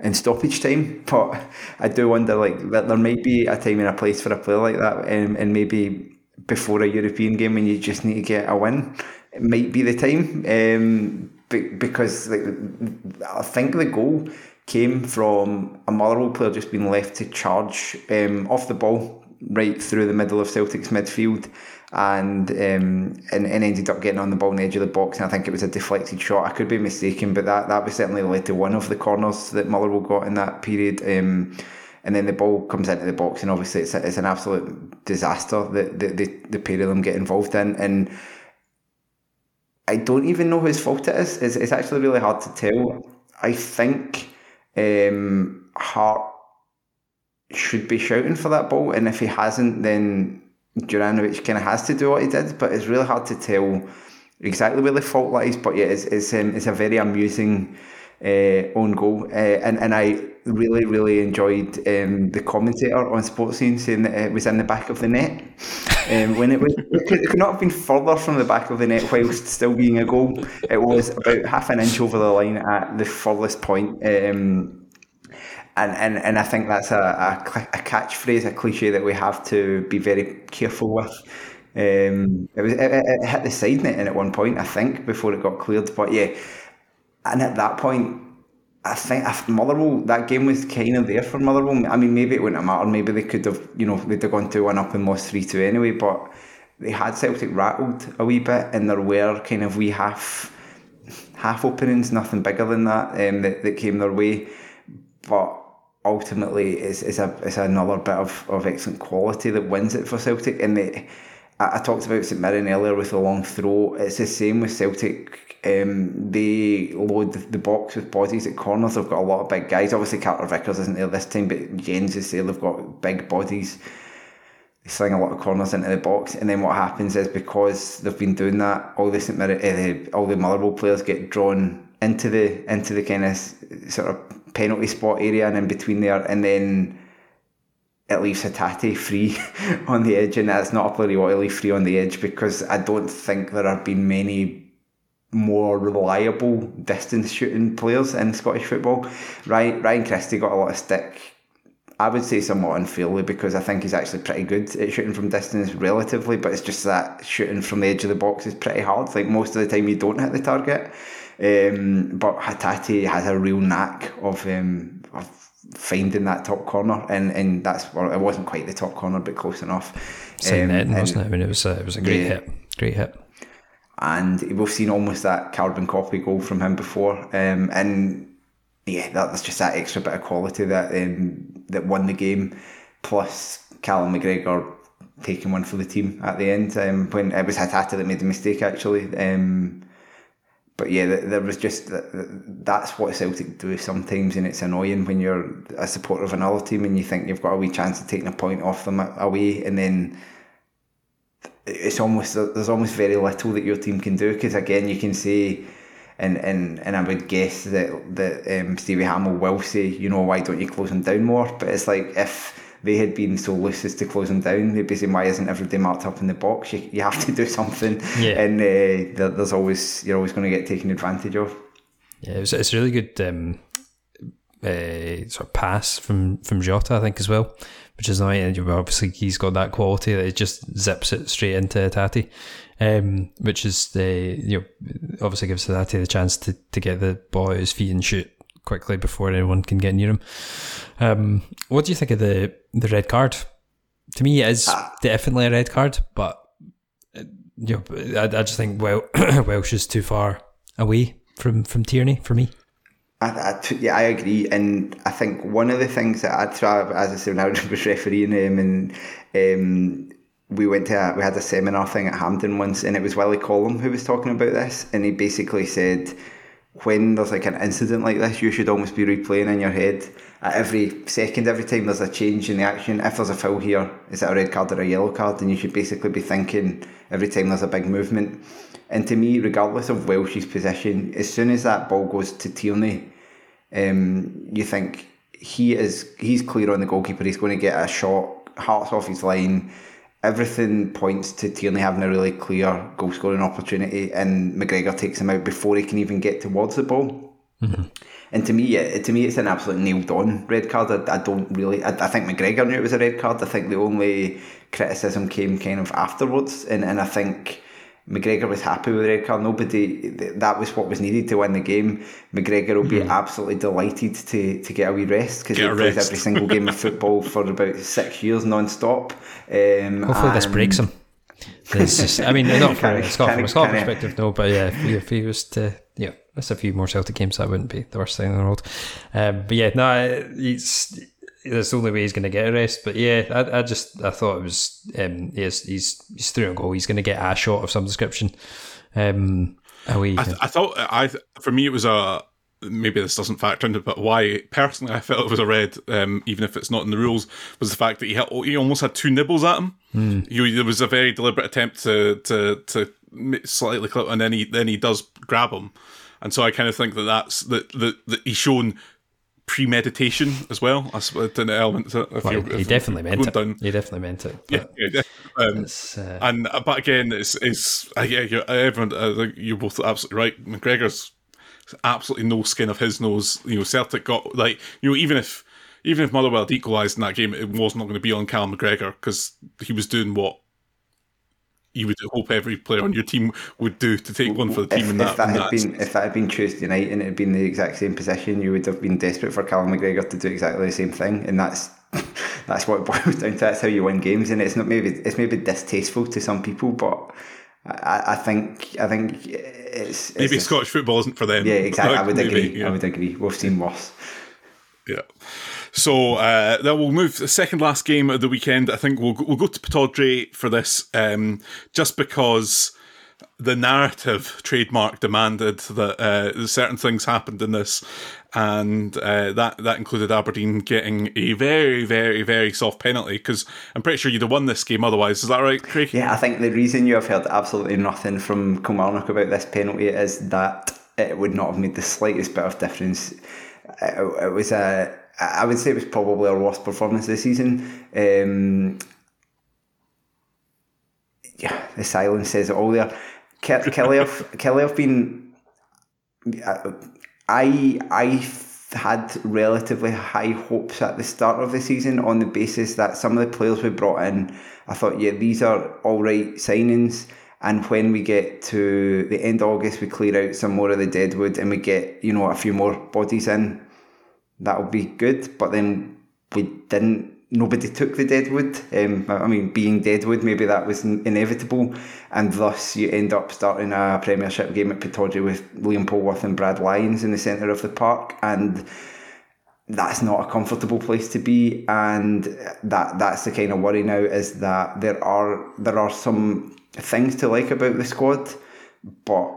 in stoppage time, but I do wonder like that there might be a time and a place for a player like that, um, and maybe before a European game when you just need to get a win. it might be the time um, because like, I think the goal came from a Motherwell player just being left to charge um, off the ball right through the middle of Celtic's midfield and, um, and and ended up getting on the ball on the edge of the box. And I think it was a deflected shot. I could be mistaken, but that, that was certainly led to one of the corners that Motherwell got in that period. Um, and then the ball comes into the box, and obviously it's, a, it's an absolute disaster that the, the, the pair of them get involved in. And I don't even know whose fault it is. It's, it's actually really hard to tell. I think um, Hart should be shouting for that ball, and if he hasn't, then Juranovic kind of has to do what he did. But it's really hard to tell exactly where the fault lies. But yeah, it's it's, um, it's a very amusing uh, own goal, uh, and and I really really enjoyed um, the commentator on Sports Scene saying that it was in the back of the net. Um, when it was, it could, it could, not have been further from the back of the net whilst still being a goal. It was about half an inch over the line at the furthest point. Um, and, and, and I think that's a, a, a catchphrase, a cliche that we have to be very careful with. Um, it was it, it, hit the side net at one point, I think, before it got cleared. But yeah, and at that point, I think if Motherwell, that game was kind of there for Motherwell. I mean, maybe it wouldn't have mattered. Maybe they could have, you know, they'd have gone 2 1 up and lost 3 2 anyway. But they had Celtic rattled a wee bit, and there were kind of wee half half openings, nothing bigger than that, um, that, that came their way. But ultimately, it's, it's, a, it's another bit of, of excellent quality that wins it for Celtic. And they, I, I talked about St Mirren earlier with the long throw. It's the same with Celtic um, they load the box with bodies at corners. They've got a lot of big guys. Obviously, Carter Vickers isn't there this time, but Jenz is there. They've got big bodies. They sling a lot of corners into the box, and then what happens is because they've been doing that, all the St. uh, all the Motherwell players get drawn into the into the kind of sort of penalty spot area and in between there, and then it leaves Hatate free on the edge, and that's not a player you want to leave free on the edge because I don't think there have been many more reliable distance shooting players in Scottish football. Ryan, Ryan Christie got a lot of stick. I would say somewhat unfairly because I think he's actually pretty good at shooting from distance relatively, but it's just that shooting from the edge of the box is pretty hard. Like most of the time, you don't hit the target. Um, but Hatate has a real knack of, um, of finding that top corner, and, and that's well, it wasn't quite the top corner, but close enough. Same um, wasn't it? I mean, it was a, it was a great yeah. hit, great hit and we've seen almost that carbon copy goal from him before. Um, and yeah, that, that's just that extra bit of quality that um, that won the game. Plus, Callum McGregor taking one for the team at the end um, when it was Hatate that made the mistake actually. Um, but yeah, there was just that's what Celtic do sometimes, and it's annoying when you're a supporter of another team and you think you've got a wee chance of taking a point off them away, and then it's almost there's almost very little that your team can do because again you can say and, and, and I would guess that that um, Stevie Hammell will say you know why don't you close them down more? But it's like if they had been so loose as to close them down they'd be saying why isn't everybody marked up in the box? You, you have to do something. Yeah. and uh, there's always you're always going to get taken advantage of. Yeah it's, it's a really good um, uh, sort of pass from from Jota I think as well which is nice. And obviously, he's got that quality that it just zips it straight into Tati, um, which is the you know obviously gives Tati the chance to, to get the ball at his feet and shoot quickly before anyone can get near him. Um, what do you think of the the red card? To me, it is ah. definitely a red card, but you know, I, I just think well, Welsh is too far away from from Tierney for me. I, I, yeah, I agree, and I think one of the things that I'd try, as I said, when I was refereeing him, and um, we went to a, we had a seminar thing at Hampden once, and it was Willie Collum who was talking about this, and he basically said when there's like an incident like this, you should almost be replaying in your head at every second, every time there's a change in the action. If there's a foul here, is it a red card or a yellow card? And you should basically be thinking every time there's a big movement. And to me, regardless of Welsh's position, as soon as that ball goes to Tierney, um, you think he is he's clear on the goalkeeper. He's going to get a shot, Hart's off his line. Everything points to Tierney having a really clear goal scoring opportunity, and McGregor takes him out before he can even get towards the ball. Mm-hmm. And to me, to me, it's an absolute nailed on red card. I, I don't really. I, I, think McGregor knew it was a red card. I think the only criticism came kind of afterwards, and, and I think McGregor was happy with the red card. Nobody, that was what was needed to win the game. McGregor will be Hmm. absolutely delighted to, to get a wee rest because he plays every single game of football for about six years non-stop. Um, Hopefully this breaks him. Just, I mean, not from Can a I- Scotland, can I- from a I- perspective, no, but yeah, if he, if he was to, yeah, that's a few more Celtic games, that wouldn't be the worst thing in the world. Um, but yeah, no, it's, that's the only way he's going to get a rest. But yeah, I, I just, I thought it was, um, he's, he's, he's through and goal. He's going to get a shot of some description. Um, away. I, th- I thought I th- for me it was a maybe this doesn't factor into but why personally I felt it was a red um, even if it's not in the rules was the fact that he had, he almost had two nibbles at him. He, there was a very deliberate attempt to to to slightly clip and then he then he does grab him, and so I kind of think that that's that that, that he's shown premeditation as well. I That's an element. Well, you're, he definitely meant it. down- He definitely meant it. yeah, yeah, um, uh, and but again, it's it's uh, yeah, you're, everyone. Think you're both absolutely right. McGregor's absolutely no skin of his nose. You know, Celtic got like you know even if even if Motherwell had equalised in that game, it was not going to be on Cal McGregor because he was doing what you would hope every player on your team would do to take one for the team If, in if that. that in had that been if that had been Tuesday night and it had been the exact same position, you would have been desperate for Callum McGregor to do exactly the same thing, and that's that's what it boils down to. That's how you win games, and it's not maybe it's maybe distasteful to some people, but I, I think I think it's, it's Maybe just- Scottish football isn't for them. Yeah, exactly. I would maybe, agree. yeah. I would agree. We've seen worse. Yeah. So uh, then we'll move to the second last game of the weekend. I think we'll go, we'll go to Pittodrie for this, um, just because the narrative trademark demanded that uh, certain things happened in this, and uh, that that included Aberdeen getting a very, very, very soft penalty. Because I'm pretty sure you'd have won this game otherwise. Is that right, Craig? Yeah, I think the reason you have heard absolutely nothing from Kilmarnock about this penalty is that it would not have made the slightest bit of difference. It, it was a, I would say it was probably our worst performance this season. Um, yeah, the silence says it all there. Ke- Killie have been. I I had relatively high hopes at the start of the season on the basis that some of the players we brought in, I thought, yeah, these are all right signings. And when we get to the end of August, we clear out some more of the deadwood and we get, you know, a few more bodies in. That'll be good. But then we didn't. Nobody took the deadwood. Um, I mean, being deadwood, maybe that was in- inevitable, and thus you end up starting a Premiership game at Pittodrie with Liam Polworth and Brad Lyons in the centre of the park, and that's not a comfortable place to be and that that's the kind of worry now is that there are there are some things to like about the squad but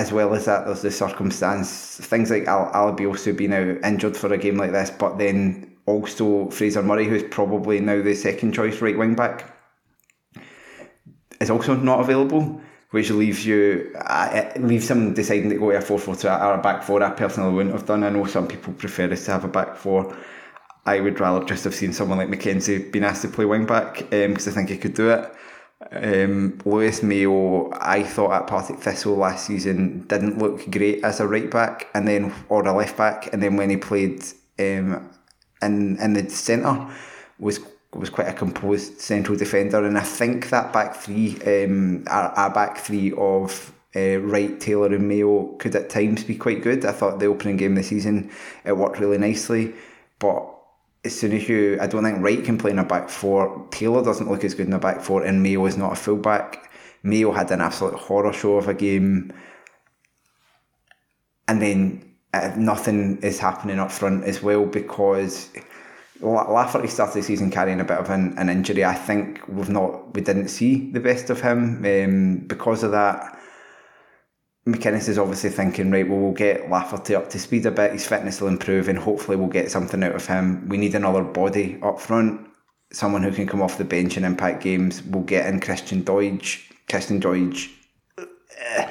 as well as that there's the circumstance things like Al- Alebiosu being out injured for a game like this but then also Fraser Murray who's probably now the second choice right wing back is also not available, which leaves you uh, it leaves him deciding to go to a four four four two or a back four. I personally wouldn't have done. I know some people prefer us to have a back four. I would rather just have seen someone like McKenzie being asked to play wing back because I think he could do it. Um, Lewis Mayo, I thought at Partick Thistle last season didn't look great as a right back, and then or a left back, and then when he played um, in in the centre was was quite a composed central defender, and I think that back three, um, our, our back three of uh, Wright, Taylor, and Mayo could at times be quite good. I thought the opening game of the season it worked really nicely, but as soon as you, I don't think Wright can play in a back four. Taylor doesn't look as good in a back four, and Mayo is not a fullback. Mayo had an absolute horror show of a game, and then uh, nothing is happening up front as well because La- Lafferty started the season carrying a bit of an, an injury. I think we've not, we didn't see the best of him um, because of that. McInnes is obviously thinking, right, well, we'll get Lafferty up to speed a bit. His fitness will improve, and hopefully, we'll get something out of him. We need another body up front, someone who can come off the bench and impact games. We'll get in Christian Doidge. Christian Doidge. uh,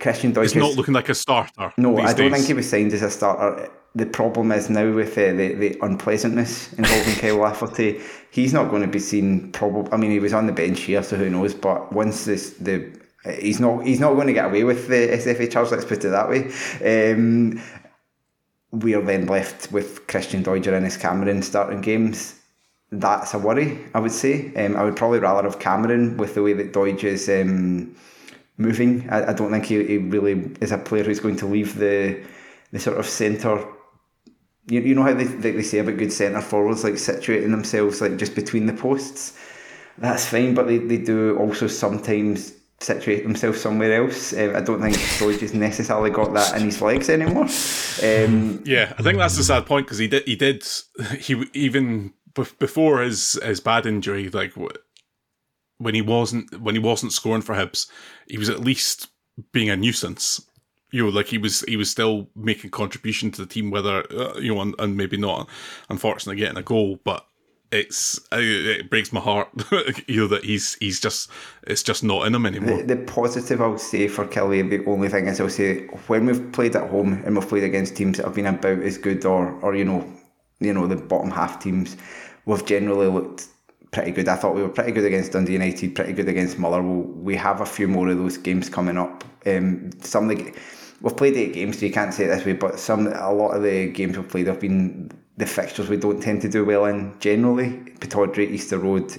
Christian Doidge He's not looking like a starter. no, I don't days. think he was signed as a starter. The problem is now with uh, the, the unpleasantness involving Kyle Lafferty, he's not going to be seen. Probably, I mean, he was on the bench here, so who knows? But once this, the he's not he's not going to get away with the SFA charge. Let's put it that way. Um, we are then left with Christian Doidge and Innes Cameron starting games. That's a worry, I would say. Um, I would probably rather have Cameron with the way that Doidge is. Um, moving. I, I don't think he, he really is a player who's going to leave the the sort of centre. You, you know how they, they, they say about good centre forwards, like situating themselves like just between the posts. That's fine, but they, they do also sometimes situate themselves somewhere else. Uh, I don't think Doidge has necessarily got that in his legs anymore. Um, yeah, I think that's the sad point because he did he did he even before his his bad injury, like when he wasn't when he wasn't scoring for Hibs, he was at least being a nuisance. You know, like he was he was still making contribution to the team, whether uh, you know, and, and, maybe not, unfortunately, getting a goal, but. It's uh, it breaks my heart, you know that he's he's just it's just not in him anymore. The, the positive I'll say for Killie, the only thing is I'll say when we've played at home and we've played against teams that have been about as good or or you know you know the bottom half teams, we've generally looked pretty good. I thought we were pretty good against Dundee United, pretty good against Motherwell. We have a few more of those games coming up. Um, some of the we've played eight games, so you can't say it this way, but some a lot of the games we've played have been the fixtures we don't tend to do well in generally. Pittodrie, Easter Road,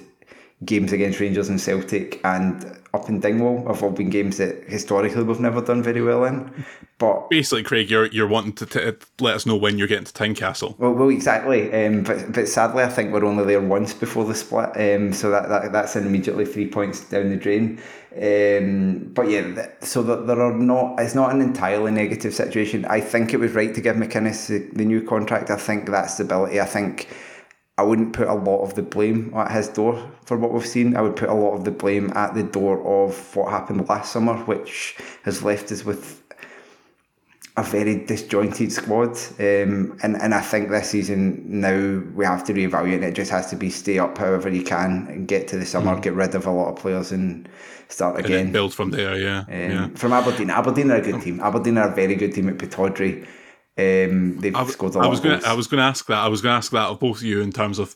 games against Rangers and Celtic, and up in Dingwall have all been games that historically we've never done very well in. But basically, Craig, you're you're wanting to t- let us know when you're getting to Tynecastle. Well, well, exactly. Um, but but sadly, I think we're only there once before the split. Um, so that, that that's immediately three points down the drain. Um, but yeah, so that there are not. It's not an entirely negative situation. I think it was right to give McInnes the, the new contract. I think that stability. I think I wouldn't put a lot of the blame at his door for what we've seen. I would put a lot of the blame at the door of what happened last summer, which has left us with a very disjointed squad. Um, and, and I think this season now we have to reevaluate. It just has to be stay up however you can and get to the summer, mm. get rid of a lot of players and start again. And build from there, yeah. Um, yeah. From Aberdeen. Aberdeen are a good team. Aberdeen are a very good team at Pittodrie. Um, they've I, scored a lot. I was going. I was going to ask that. I was going to ask that of both of you in terms of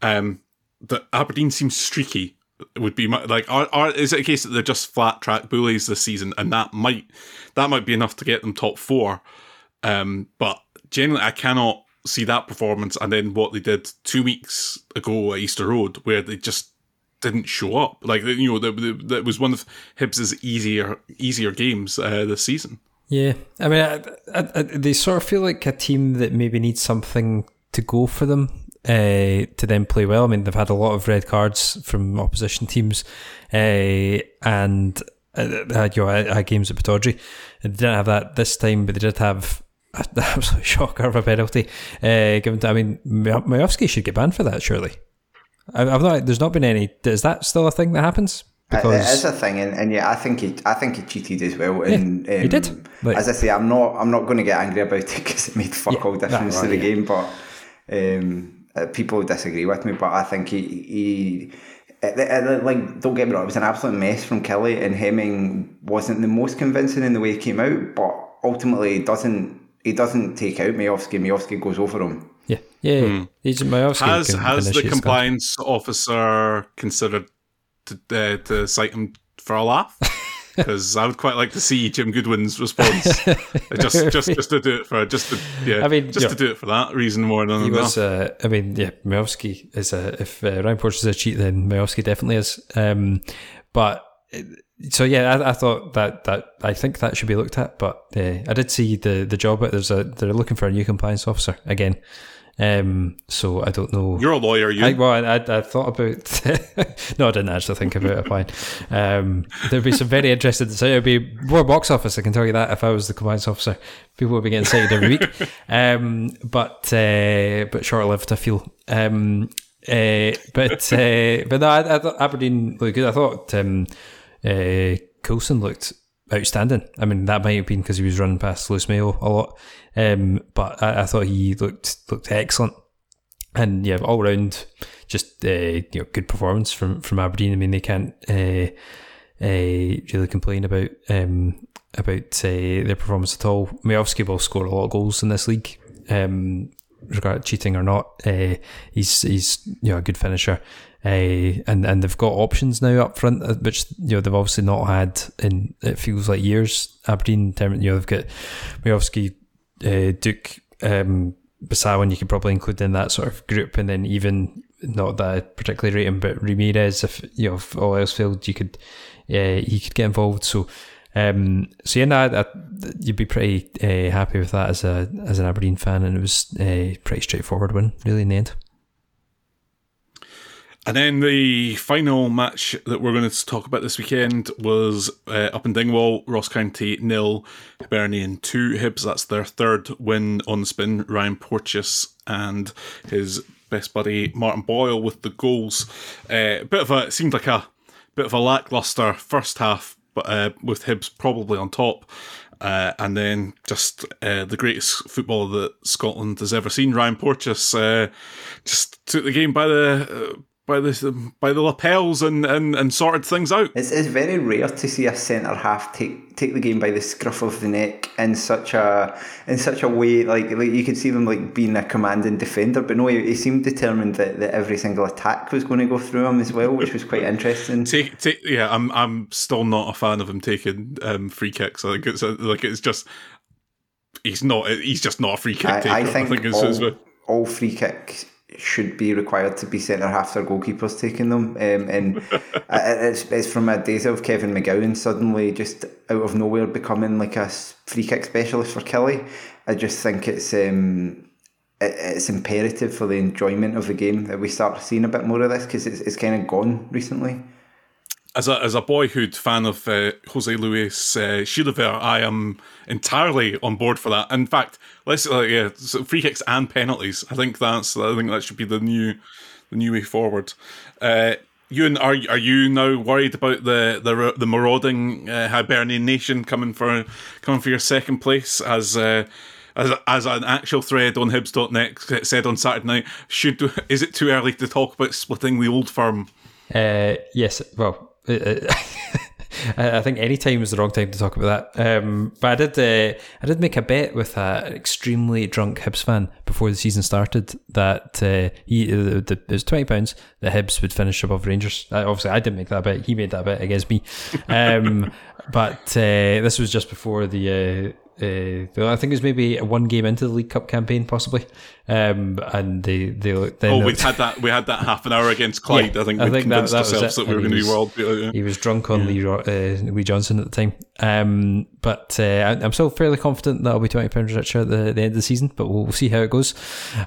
um, that Aberdeen seems streaky. Would be my, like, are, are is it a case that they're just flat track bullies this season, and that might that might be enough to get them top four? Um, but generally, I cannot see that performance and then what they did two weeks ago at Easter Road, where they just didn't show up. Like you know, that that was one of Hibs's easier easier games uh, this season. Yeah, I mean, I, I, I, they sort of feel like a team that maybe needs something to go for them uh, to then play well. I mean, they've had a lot of red cards from opposition teams, uh, and uh, you know, had games at Pittodrie. They didn't have that this time, but they did have an absolute shocker of a penalty uh, given. To, I mean, Miovski should get banned for that, surely. I've not. There's not been any. Is that still a thing that happens? Because it is a thing, and, and yeah, I think he, I think he cheated as well. And yeah, um, he did. Like, as I say, I'm not, I'm not going to get angry about it because it made fuck yeah, all difference right, to the yeah. game. But um, uh, people disagree with me, but I think he, he it, it, like don't get me wrong, it was an absolute mess from Killie, and Hemming wasn't the most convincing in the way he came out. But ultimately, he doesn't he doesn't take out Miovski. Miovski goes over him. Yeah, yeah. Hmm. He's Miovski has has the compliance officer considered to uh, to cite him for a laugh because I would quite like to see Jim Goodwin's response. just just just to do it for just to yeah. I mean, just to do it for that reason more than he was. Uh, I mean, yeah, Miovski is a if uh, Ryan Porteous is a cheat, then Miovski definitely is. Um, but so yeah, I, I, thought that that I think that should be looked at. But uh, I did see the the job. There's a they're looking for a new compliance officer again. Um, so I don't know. You're a lawyer, you. I, well, I, I, I thought about. no, I didn't actually think about applying. Um, there'd be some very interesting. So it'd be more box office. I can tell you that if I was the compliance officer, people would be getting cited every week. Um, but uh, but short lived, I feel. Um, uh, but uh, but no, I, I thought Aberdeen looked good. I thought um, uh, Coulson looked outstanding. I mean, that might have been because he was running past Lewis Mayo a lot, um, but I, I, thought he looked looked excellent. And yeah, all round, just uh, you know, good performance from from Aberdeen. I mean, they can't uh, uh, really complain about um, about uh, their performance at all. Miovski will score a lot of goals in this league. Um, regard cheating or not, uh, he's he's you know a good finisher. Uh, and and they've got options now up front, uh, which you know they've obviously not had in it feels like years. Aberdeen, you know, they've got Miovski, uh, Duk, um, Besuijen, you could probably include in that sort of group, and then even not that I particularly rate him, but Ramirez, if you know, if all else failed, you could, yeah, he could get involved. So, um, so yeah, no, I, I, you'd be pretty uh, happy with that as a as an Aberdeen fan, and it was a pretty straightforward win, really, in the end. And then the final match that we're going to talk about this weekend was uh, up in Dingwall, Ross County nil, Hibernian two. Hibs, that's their third win on spin. Ryan Porteous and his best buddy Martin Boyle with the goals. Uh, bit of a it seemed like a bit of a lackluster first half, but uh, with Hibs probably on top. Uh, and then just uh, the greatest footballer that Scotland has ever seen, Ryan Porteous, uh, just took the game by the uh, by the by the lapels and, and, and sorted things out. It's, it's very rare to see a centre half take take the game by the scruff of the neck in such a in such a way like, like you could see them like being a commanding defender, but no, he, he seemed determined that, that every single attack was going to go through him as well, which was quite interesting. Take, take, yeah, I'm I'm still not a fan of him taking um, free kicks. I think it's like it's just he's not he's just not a free kick taker. I, I think, I think all, all free kicks should be required to be centre half or goalkeepers taking them. Um, and it's, it's from a days of Kevin McGowan suddenly just out of nowhere becoming like a free kick specialist for Killie. I just think it's um, it, it's imperative for the enjoyment of the game that we start seeing a bit more of this because it's, it's kind of gone recently as a as a boyhood fan of uh, Jose Luis uh, I am entirely on board for that. In fact, let's uh, yeah, so free kicks and penalties. I think that's I think that should be the new the new way forward. Uh, Euan, are are you now worried about the the the marauding uh, Hibernian nation coming for coming for your second place as? Uh, as, as an actual thread on Hibs.net said on Saturday night, should is it too early to talk about splitting the old firm? Uh, yes, well, I think any time is the wrong time to talk about that. Um, but I did, uh, I did make a bet with an extremely drunk Hibs fan before the season started that uh, he uh, the, it was twenty pounds that Hibs would finish above Rangers. Uh, obviously, I didn't make that bet; he made that bet against me. Um, but uh, this was just before the uh, I think it was maybe one game into the League Cup campaign, possibly. Um, and they they then oh, we had that we had that half an hour against Clyde. Yeah, I think we think convinced that, that ourselves that we were going to be world. Yeah. He was drunk on yeah. Lee uh, Lee Johnson at the time. Um, but uh, I'm still fairly confident that I'll be twenty pounds richer at the, the, end of the season. But we'll, we'll see how it goes.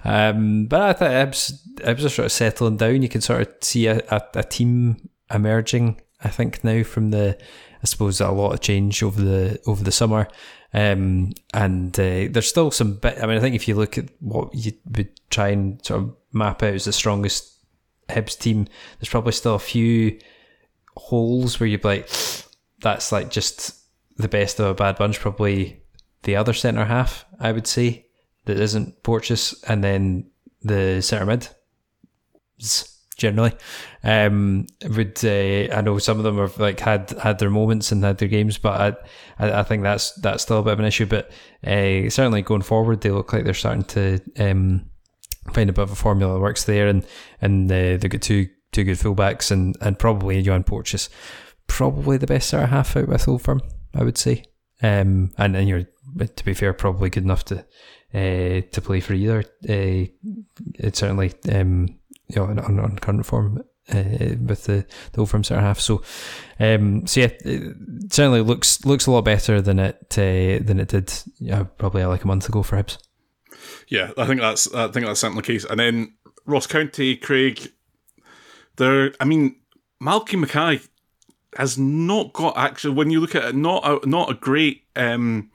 Um, but I think Ibs Ibs are sort of settling down. You can sort of see a, a, a team emerging. I think now from the I suppose a lot of change over the over the summer. Um, and uh, there's still some bit. I mean, I think if you look at what you would try and sort of map out as the strongest Hibs team, there's probably still a few holes where you'd be like, that's like just the best of a bad bunch. Probably the other centre half, I would say, that isn't Porteous, and then the centre mid generally. Um, would uh, I know some of them have like had had their moments and had their games, but I I, think that's that's still a bit of an issue. But uh, certainly going forward, they look like they're starting to um, find a bit of a formula that works there, and and uh, they've got two two good fullbacks and and probably Johan Porteous, probably the best sort of half out with Old Firm, I would say. Um, and and you're to be fair, probably good enough to uh, to play for either. Uh, it's certainly um, you know, on, on current form uh, with the the Old Firm centre half. So, um, so yeah, it certainly looks looks a lot better than it uh, than it did yeah, probably like a month ago for Hibs. Yeah, I think that's I think that's certainly the case. And then Ross County, Craig, there. I mean, Malky Mackay has not got actually. When you look at it, not a, not a great. Um,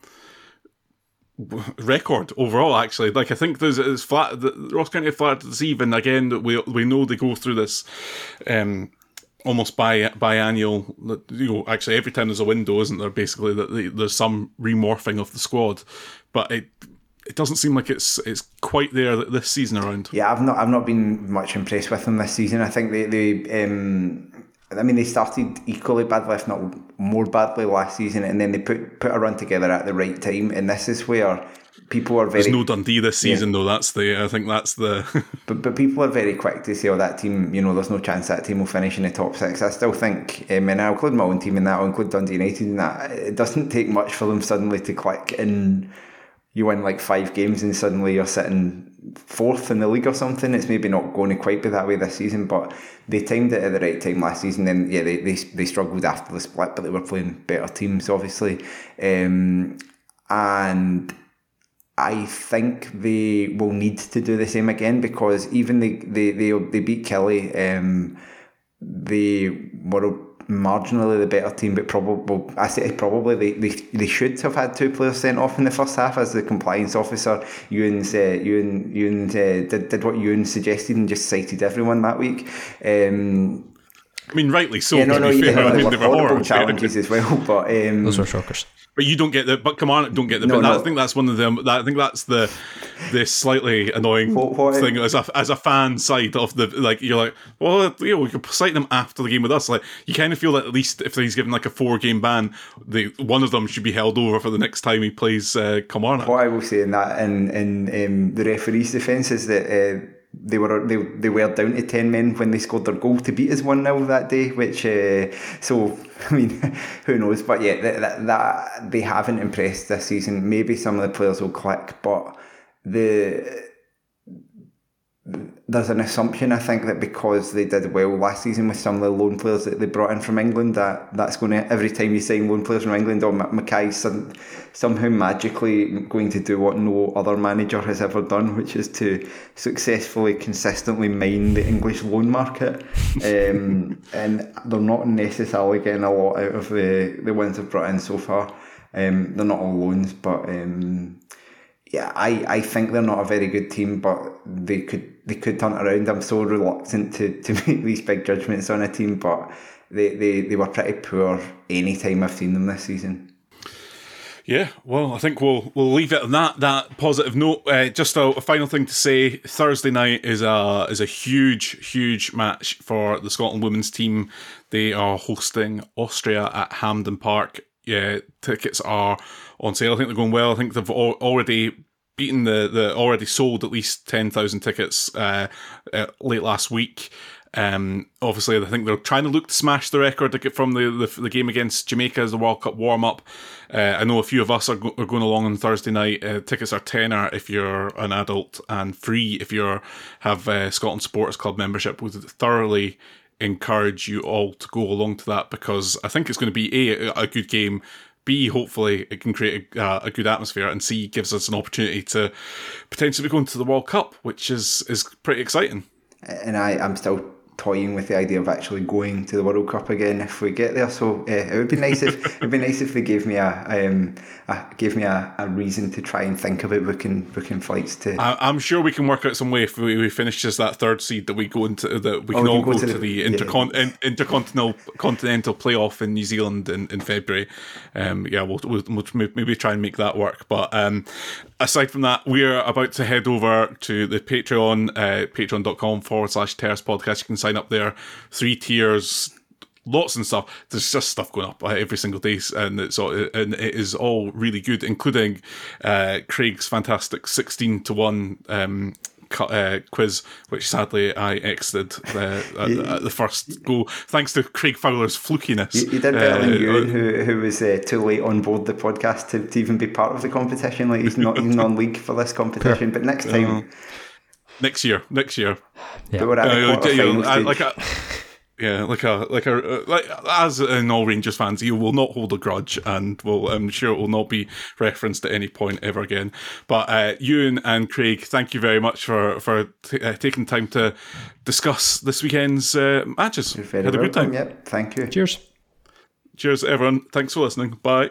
record overall. Actually, like I think there's it's flat. The Ross County flat this even again. We we know they go through this. Um, almost bi biannual. You know, actually, every time there's a window, isn't there? Basically, that there's some remorphing of the squad, but it it doesn't seem like it's it's quite there this season around. Yeah, I've not I've not been much impressed with them this season. I think they they um, I mean, they started equally badly, if not more badly, last season, and then they put put a run together at the right time. And this is where people are very. There's no Dundee this season, yeah. though. That's the. I think that's the. but but people are very quick to say, "Oh, that team. You know, there's no chance that team will finish in the top six. I still think, um, and I'll include my own team in that. I'll include Dundee United in that. It doesn't take much for them suddenly to click and you win like five games and suddenly you're sitting fourth in the league or something. It's maybe not going to quite be that way this season, but they timed it at the right time last season. Then yeah, they they, they struggled after the split, but they were playing better teams, obviously, um, and. I think they will need to do the same again because even they they they, they beat Killie, um, they were marginally the better team, but probably I say probably they, they, they should have had two players sent off in the first half as the compliance officer. Euan's uh, Euan Euan uh, did did what Euan suggested and just cited everyone that week. Um, I mean, rightly so. yeah, no, no, to be yeah, fair. I mean, they were horrible horrible. challenges as well. But um, Those were shockers. But you don't get the. But come on, don't get the. No, but that. I think that's one of them. That, I think that's the the slightly annoying What- what- thing as a as a fan side of the like. You're like, well, you know, we could cite them after the game with us. Like, you kind of feel that at least if he's given like a four game ban, the one of them should be held over for the next time he plays uh, Kilmarnock. What I will say in that in in um, the referee's defence is that uh, they were they, they were down to ten men when they scored their goal to beat us one 0 that day. Which uh, so I mean who knows? But yeah, that, that, that they haven't impressed this season. Maybe some of the players will click, but the there's an assumption I think that because they did well last season with some of the loan players that they brought in from England, that that's going to every time you sign loan players from England, or Ma- Mackay's some, somehow magically going to do what no other manager has ever done, which is to successfully, consistently mine the English loan market. um, and they're not necessarily getting a lot out of the the ones they've brought in so far. Um, they're not all loans, but. Um, yeah, I, I think they're not a very good team, but they could they could turn it around. I'm so reluctant to, to make these big judgments on a team, but they, they, they were pretty poor any time I've seen them this season. Yeah, well, I think we'll we'll leave it on that that positive note. Uh, just a, a final thing to say: Thursday night is a is a huge huge match for the Scotland women's team. They are hosting Austria at Hampden Park. Yeah, tickets are on sale. I think they're going well. I think they've al- already beaten the the already sold at least ten thousand tickets uh, uh, late last week. Um, obviously, I think they're trying to look to smash the record to get from the, the the game against Jamaica as the World Cup warm up. Uh, I know a few of us are, go- are going along on Thursday night. Uh, tickets are tenner if you're an adult and free if you have uh, Scotland Supporters Club membership. Would thoroughly encourage you all to go along to that because I think it's going to be a a good game. B, hopefully it can create a, uh, a good atmosphere, and C gives us an opportunity to potentially be going to the World Cup, which is is pretty exciting. And I, I'm still toying with the idea of actually going to the World Cup again if we get there. So uh, it would be nice if it'd be nice if they gave me a um a, gave me a, a reason to try and think about booking booking flights to. I, I'm sure we can work out some way if we, we finish as that third seed that we go into that we Oh, can we all can go, to, the, yeah. intercon- in, intercontinental continental playoff in New Zealand in, in February. Um, yeah, we'll, we'll, we'll maybe try and make that work. But um, aside from that, we're about to head over to the Patreon, uh, patreon.com forward slash Terrace Podcast. You can sign up there, three tiers lots and stuff. There's just stuff going up uh, every single day, and it's all, and it is all really good, including uh, Craig's fantastic sixteen to one. Um, uh, quiz, which sadly I exited uh, at, at the first go, thanks to Craig Fowler's flukiness. You, you did better than Uh, Euan, who, who was uh, too late on board the podcast to, to even be part of the competition. Like he's not even on league for this competition, but next time, next year, next year. Yeah. but we're at Uh, quarter you know, I- like a, yeah, like a like a uh, like as in all Rangers fans, you will not hold a grudge, and will I'm sure it will not be referenced at any point ever again. But uh, Euan and Craig, thank you very much for for t- uh, taking time to discuss this weekend's uh, matches. You're very Had a good time. Yep, thank you. Cheers. Cheers, everyone. Thanks for listening. Bye.